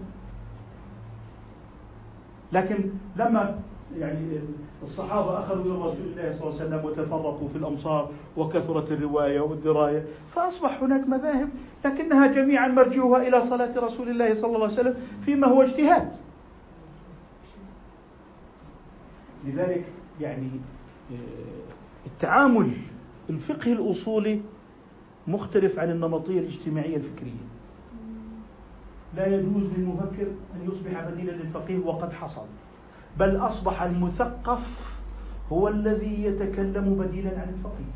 لكن لما يعني الصحابة أخذوا من رسول الله صلى الله عليه وسلم وتفرقوا في الأمصار وكثرت الرواية والدراية فأصبح هناك مذاهب لكنها جميعا مرجعها إلى صلاة رسول الله صلى الله عليه وسلم فيما هو اجتهاد. لذلك يعني آه، التعامل الفقهي الأصولي مختلف عن النمطية الاجتماعية الفكرية. لا يجوز للمفكر أن يصبح بديلا للفقيه وقد حصل بل أصبح المثقف هو الذي يتكلم بديلا عن الفقيه.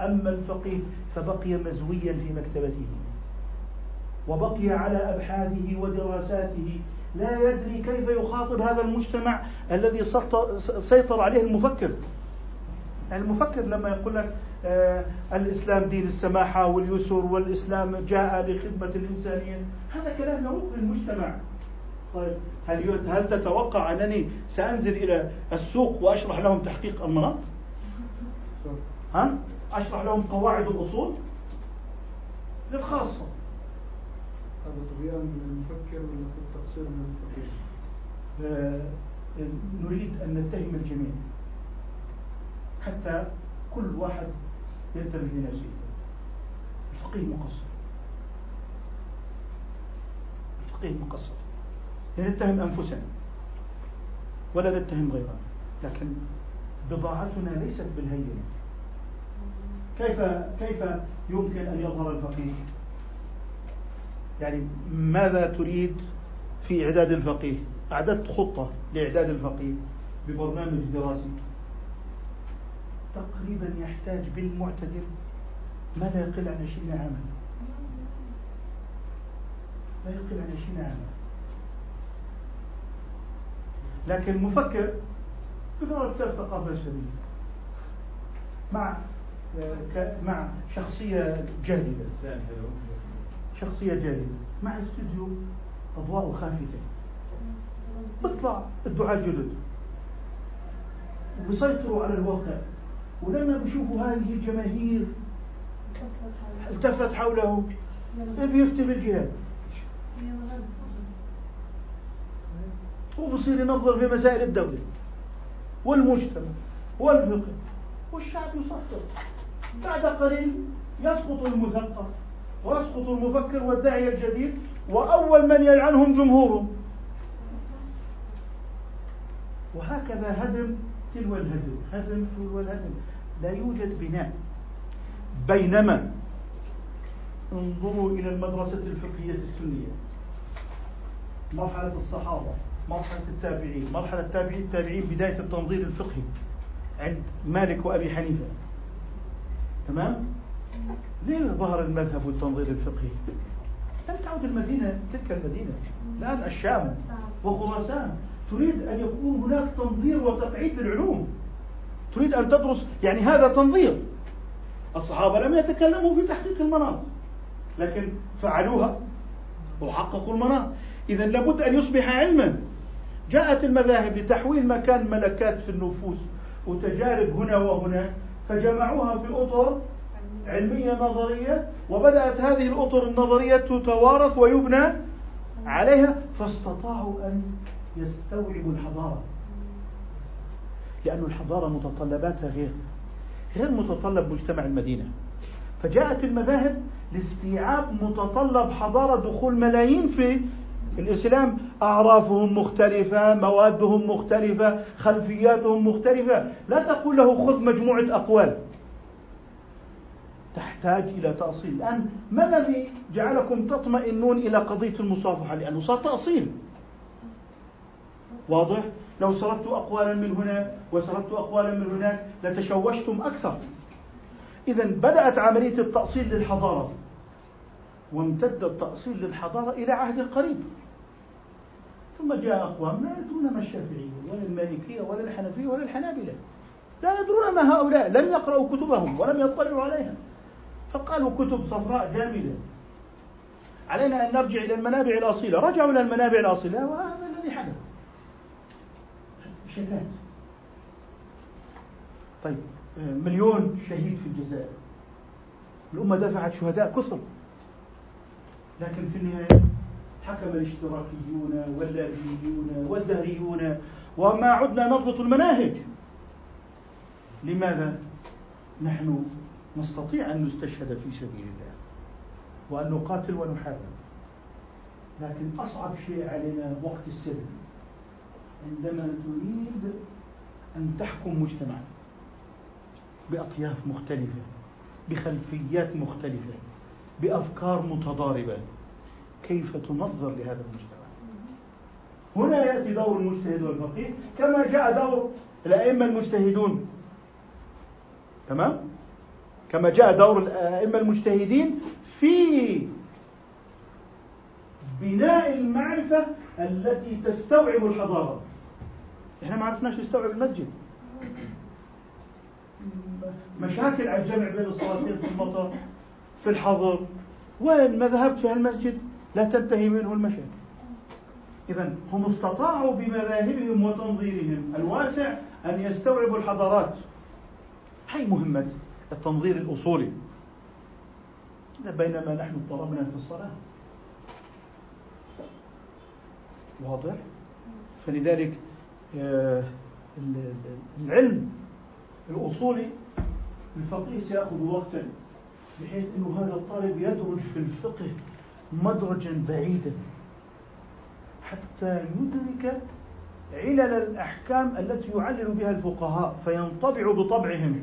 أما الفقيه فبقي مزويا في مكتبته وبقي على أبحاثه ودراساته لا يدري كيف يخاطب هذا المجتمع الذي سيطر عليه المفكر. يعني المفكر لما يقول لك آه الإسلام دين السماحة واليسر والإسلام جاء لخدمة الإنسانية. هذا كلام يروق للمجتمع طيب هل هل تتوقع أنني سأنزل إلى السوق وأشرح لهم تحقيق المناط؟ ها؟ أشرح لهم قواعد الأصول؟ للخاصة. طغيان من المفكر ولا تقصير من الفقيه؟ آه، نريد أن نتهم الجميع. حتى كل واحد ينتبه لنفسه الفقيه مقصر. الفقيه مقصر. نتهم أنفسنا. ولا نتهم غيرنا. لكن بضاعتنا ليست بالهينة كيف كيف يمكن أن يظهر الفقيه؟ يعني ماذا تريد في إعداد الفقيه؟ أعددت خطة لإعداد الفقيه ببرنامج دراسي. تقريبا يحتاج بالمعتدل ما لا يقل عن 20 عاما؟ لا يقل عن 20 عاما. لكن المفكر بدون الثقافة الشديدة مع مع شخصية جاهلة. شخصية جاهلة مع استوديو أضواء خافتة بيطلع الدعاة الجدد وبيسيطروا على الواقع. ولما بيشوفوا هذه الجماهير التفت حوله بيفتي بالجهاد. وبصير ينظر في مسائل الدولة والمجتمع والفقه. والشعب يصفر بعد قليل يسقط المثقف. ويسقط المفكر والداعية الجديد وأول من يلعنهم جمهورهم. وهكذا هدم تلو الهدم هدم تلو الهدم. لا يوجد بناء بينما انظروا إلى المدرسة الفقهية السنية. مرحلة الصحابة مرحلة التابعين مرحلة التابعين التابعين بداية التنظير الفقهي عند مالك وأبي حنيفة. تمام؟ ليه ظهر المذهب والتنظير الفقهي؟ لم تعد المدينة تلك المدينة. الآن الشام وخراسان. تريد أن يكون هناك تنظير وتقعيد العلوم تريد أن تدرس يعني هذا تنظير. الصحابة لم يتكلموا في تحقيق المناط لكن فعلوها وحققوا المناط. إذا لابد أن يصبح علما. جاءت المذاهب لتحويل مكان ملكات في النفوس وتجارب هنا وهنا فجمعوها في أطر علمية نظرية وبدأت هذه الأطر النظرية تتوارث ويبنى عليها فاستطاعوا أن يستوعبوا الحضارة. لأن الحضارة متطلباتها غير غير متطلب مجتمع المدينة. فجاءت المذاهب لاستيعاب متطلب حضارة دخول ملايين في الإسلام. أعرافهم مختلفة موادهم مختلفة خلفياتهم مختلفة. لا تقول له خذ مجموعة أقوال. تحتاج إلى تأصيل. الآن ما الذي جعلكم تطمئنون إلى قضية المصافحة؟ لأنه صار تأصيل. واضح؟ لو سردت أقوالا من هنا وسردت أقوالا من هناك لتشوشتم أكثر. إذا بدأت عملية التأصيل للحضارة. وامتد التأصيل للحضارة إلى عهد قريب. ثم جاء أقوام لا يدرون ما الشافعية ولا المالكية ولا الحنفية ولا الحنابلة. لا يدرون ما هؤلاء. لم يقرأوا كتبهم ولم يطلعوا عليها. فقالوا كتب صفراء جامدة. علينا أن نرجع إلى المنابع الأصيلة. رجعوا إلى المنابع الأصيلة وهذا الذي حدث. شتات طيب مليون شهيد في الجزائر. الأمة دفعت شهداء كثر. لكن في النهاية حكم الاشتراكيون واللازميون والدهريون وما عدنا نضبط المناهج. لماذا؟ نحن نستطيع أن نستشهد في سبيل الله وأن نقاتل ونحارب. لكن أصعب شيء علينا وقت السلم عندما تريد أن تحكم مجتمع بأطياف مختلفة بخلفيات مختلفة بأفكار متضاربة كيف تنظر لهذا المجتمع؟ هنا يأتي دور المجتهد والفقيه كما جاء دور الأئمة المجتهدون. تمام؟ كما جاء دور الأئمة المجتهدين في بناء المعرفة التي تستوعب الحضارة. إحنا ما عرفناش نستوعب المسجد. مشاكل على الجمع بين الصلاتين في المطر في الحظر. وين ما ذهبت في المسجد لا تنتهي منه المشاكل. إذا هم استطاعوا بمذاهبهم وتنظيرهم الواسع أن يستوعبوا الحضارات. هي مهمة. التنظير الأصولي. بينما نحن اضطربنا في الصلاة. واضح؟ فلذلك آه، العلم الأصولي الفقيه سيأخذ وقتا بحيث أنه هذا الطالب يدرج في الفقه مدرجا بعيدا حتى يدرك علل الأحكام التي يعلل بها الفقهاء فينطبع بطبعهم.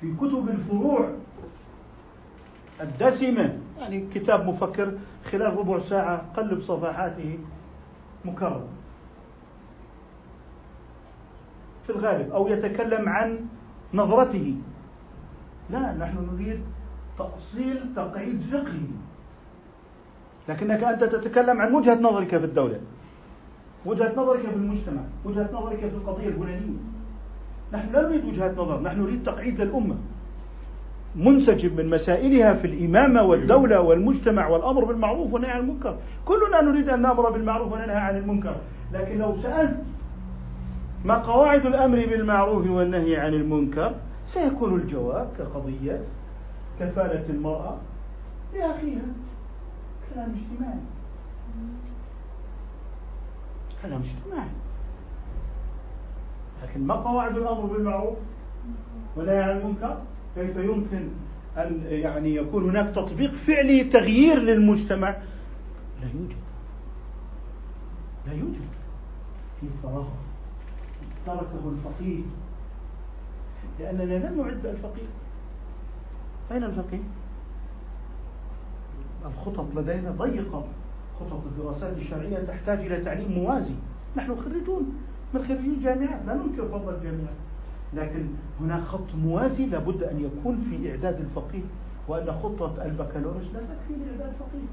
في كتب الفروع الدسمة يعني كتاب مفكر خلال ربع ساعة قلب صفحاته مكرر في الغالب أو يتكلم عن نظرته. لا نحن نريد تأصيل تقعيد فقهي. لكنك أنت تتكلم عن وجهة نظرك في الدولة وجهة نظرك في المجتمع وجهة نظرك في القضية الفلانية. نحن لا نريد وجهة نظر نحن نريد تقعيد للأمة منسجم من مسائلها في الإمامة والدولة والمجتمع والأمر بالمعروف والنهي عن المنكر. كلنا نريد أن نأمر بالمعروف وننهى عن المنكر. لكن لو سألت ما قواعد الأمر بالمعروف والنهي عن المنكر سيكون الجواب كقضية كفالة المرأة لأخيها. كلام اجتماعي. كلام اجتماعي. لكن ما قواعد الأمر بالمعروف والنهي عن المنكر؟ كيف يمكن أن يعني يكون هناك تطبيق فعلي تغيير للمجتمع؟ لا يوجد. لا يوجد. في فراغ تركه الفقيه. لأننا لم نعد الفقيه. أين الفقيه؟ الخطط لدينا ضيقة. خطط الدراسات الشرعية تحتاج إلى تعليم موازي. نحن خريجون. من خريجي الجامعات لا ننكر فضل الجامعات لكن هناك خط موازي لابد أن يكون في إعداد الفقيه وأن خطة البكالوريوس لا تكفي لإعداد الفقيه.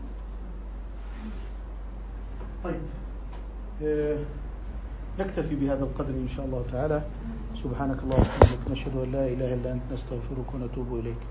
طيب آه نكتفي بهذا القدر إن شاء الله تعالى. سبحانك اللهم وبحمدك نشهد أن لا إله إلا أنت نستغفرك ونتوب إليك.